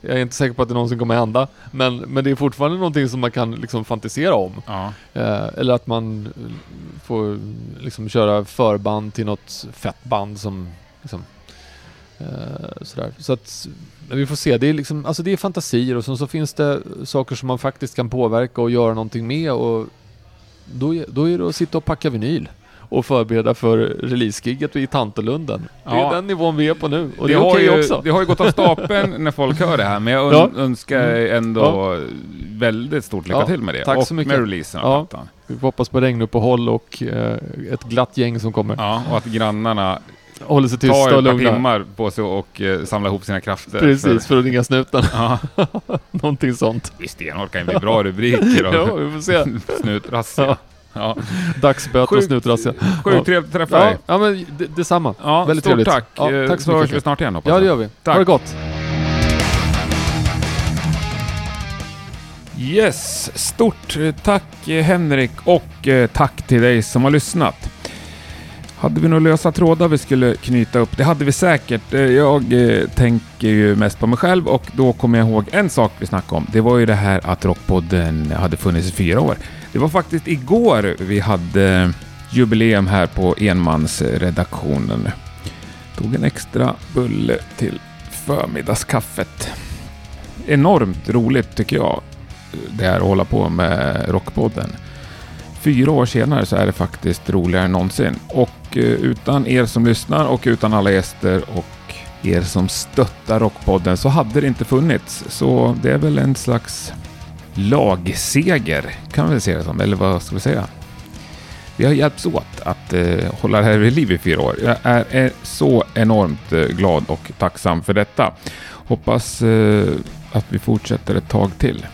[SPEAKER 1] Jag är inte säker på att det någonsin kommer hända. Men, men det är fortfarande någonting som man kan liksom fantisera om.
[SPEAKER 2] Ja.
[SPEAKER 1] Eh, eller att man eh, får liksom köra förband till något fett band som liksom, eh, sådär. Så att vi får se. Det är, liksom, alltså det är fantasier och så, så finns det saker som man faktiskt kan påverka och göra någonting med och då, då är det att sitta och packa vinyl och förbereda för releasegiget i Tantolunden. Det är
[SPEAKER 2] Ja.
[SPEAKER 1] den nivån vi är på nu och det,
[SPEAKER 2] det,
[SPEAKER 1] är
[SPEAKER 2] har
[SPEAKER 1] okej
[SPEAKER 2] ju,
[SPEAKER 1] också.
[SPEAKER 2] det har ju gått av stapeln när folk hör det här, men jag
[SPEAKER 1] Ja.
[SPEAKER 2] ön- önskar ändå väldigt stort lycka
[SPEAKER 1] Ja,
[SPEAKER 2] till med det.
[SPEAKER 1] tack
[SPEAKER 2] och
[SPEAKER 1] så mycket.
[SPEAKER 2] med releasen av
[SPEAKER 1] Ja.
[SPEAKER 2] plattan.
[SPEAKER 1] Vi hoppas på regnuppehåll och eh, ett glatt gäng som kommer.
[SPEAKER 2] Ja, och att grannarna
[SPEAKER 1] Håller sig
[SPEAKER 2] tar
[SPEAKER 1] tysta och
[SPEAKER 2] ett par
[SPEAKER 1] lugna.
[SPEAKER 2] timmar på sig och eh, samlar ihop sina krafter.
[SPEAKER 1] Precis, för att ringa snuten.
[SPEAKER 2] Ja,
[SPEAKER 1] Någonting sånt.
[SPEAKER 2] visst, stenhårt kan ju bli bra rubriker och
[SPEAKER 1] Ja, vi får se.
[SPEAKER 2] snutrazzia.
[SPEAKER 1] Ja.
[SPEAKER 2] Ja.
[SPEAKER 1] Dagsböter och snutrazzia.
[SPEAKER 2] Sjukt
[SPEAKER 1] Ja.
[SPEAKER 2] trevligt att träffa
[SPEAKER 1] Ja,
[SPEAKER 2] dig.
[SPEAKER 1] ja men det, detsamma.
[SPEAKER 2] Ja,
[SPEAKER 1] Väldigt
[SPEAKER 2] stort
[SPEAKER 1] trevligt.
[SPEAKER 2] tack.
[SPEAKER 1] Ja,
[SPEAKER 2] Eh,
[SPEAKER 1] tack så
[SPEAKER 2] så hörs
[SPEAKER 1] mycket.
[SPEAKER 2] vi snart igen hoppas
[SPEAKER 1] Ja, det
[SPEAKER 2] jag.
[SPEAKER 1] gör vi.
[SPEAKER 2] Tack.
[SPEAKER 1] Ha det gott.
[SPEAKER 2] Yes, stort eh, tack eh, Henrik och tack till dig som har lyssnat. Hade vi några lösa trådar vi skulle knyta upp? Det hade vi säkert. Eh, jag eh, tänker ju mest på mig själv och då kommer jag ihåg en sak vi snackade om. Det var ju det här att Rockpodden hade funnits i fyra år. Det var faktiskt igår vi hade jubileum här på enmansredaktionen. Tog en extra bulle till förmiddagskaffet. Enormt roligt tycker jag det är att hålla på med Rockpodden. Fyra år senare så är det faktiskt roligare än någonsin. Och och eh, utan er som lyssnar och utan alla gäster och er som stöttar Rockpodden så hade det inte funnits. Så det är väl en slags lagseger kan man väl se det som, eller vad ska vi säga? Vi har hjälpts åt att eh, hålla det här vid liv i fyra år. Jag är, är så enormt eh, glad och tacksam för detta. Hoppas eh, att vi fortsätter ett tag till.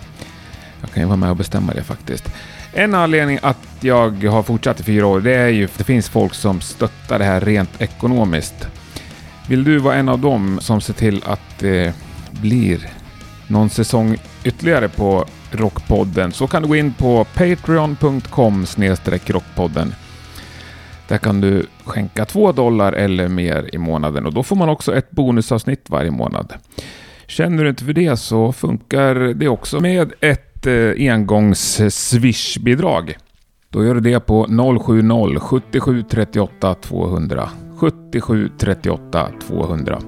[SPEAKER 2] Jag kan ju vara med och bestämma det faktiskt. En anledning att jag har fortsatt i fyra år, det är ju att det finns folk som stöttar det här rent ekonomiskt. Vill du vara en av dem som ser till att det blir någon säsong ytterligare på Rockpodden så kan du gå in på patreon.com rockpodden. Där kan du skänka två dollar eller mer i månaden och då får man också ett bonusavsnitt varje månad. Känner du inte för det så funkar det också med ett Eh, engångs Swish-bidrag. Då gör du det på 070 77 38 200. 77 38 200.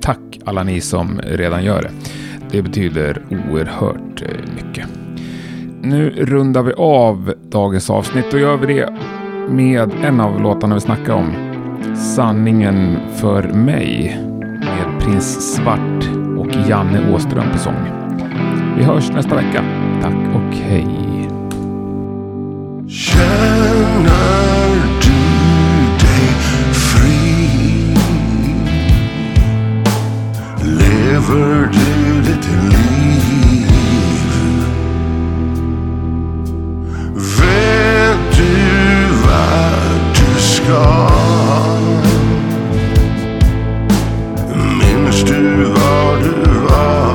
[SPEAKER 2] Tack alla ni som redan gör det. Det betyder oerhört eh, mycket. Nu rundar vi av dagens avsnitt och gör vi det med en av låtarna vi snackar om. Sanningen för mig med Prins Svart och Janne Åström på sång. Vi hörs nästa vecka. Tack och hej.
[SPEAKER 5] Känner du dig fri? Lever du ditt liv? Vet du vart du ska? Minns du var du var?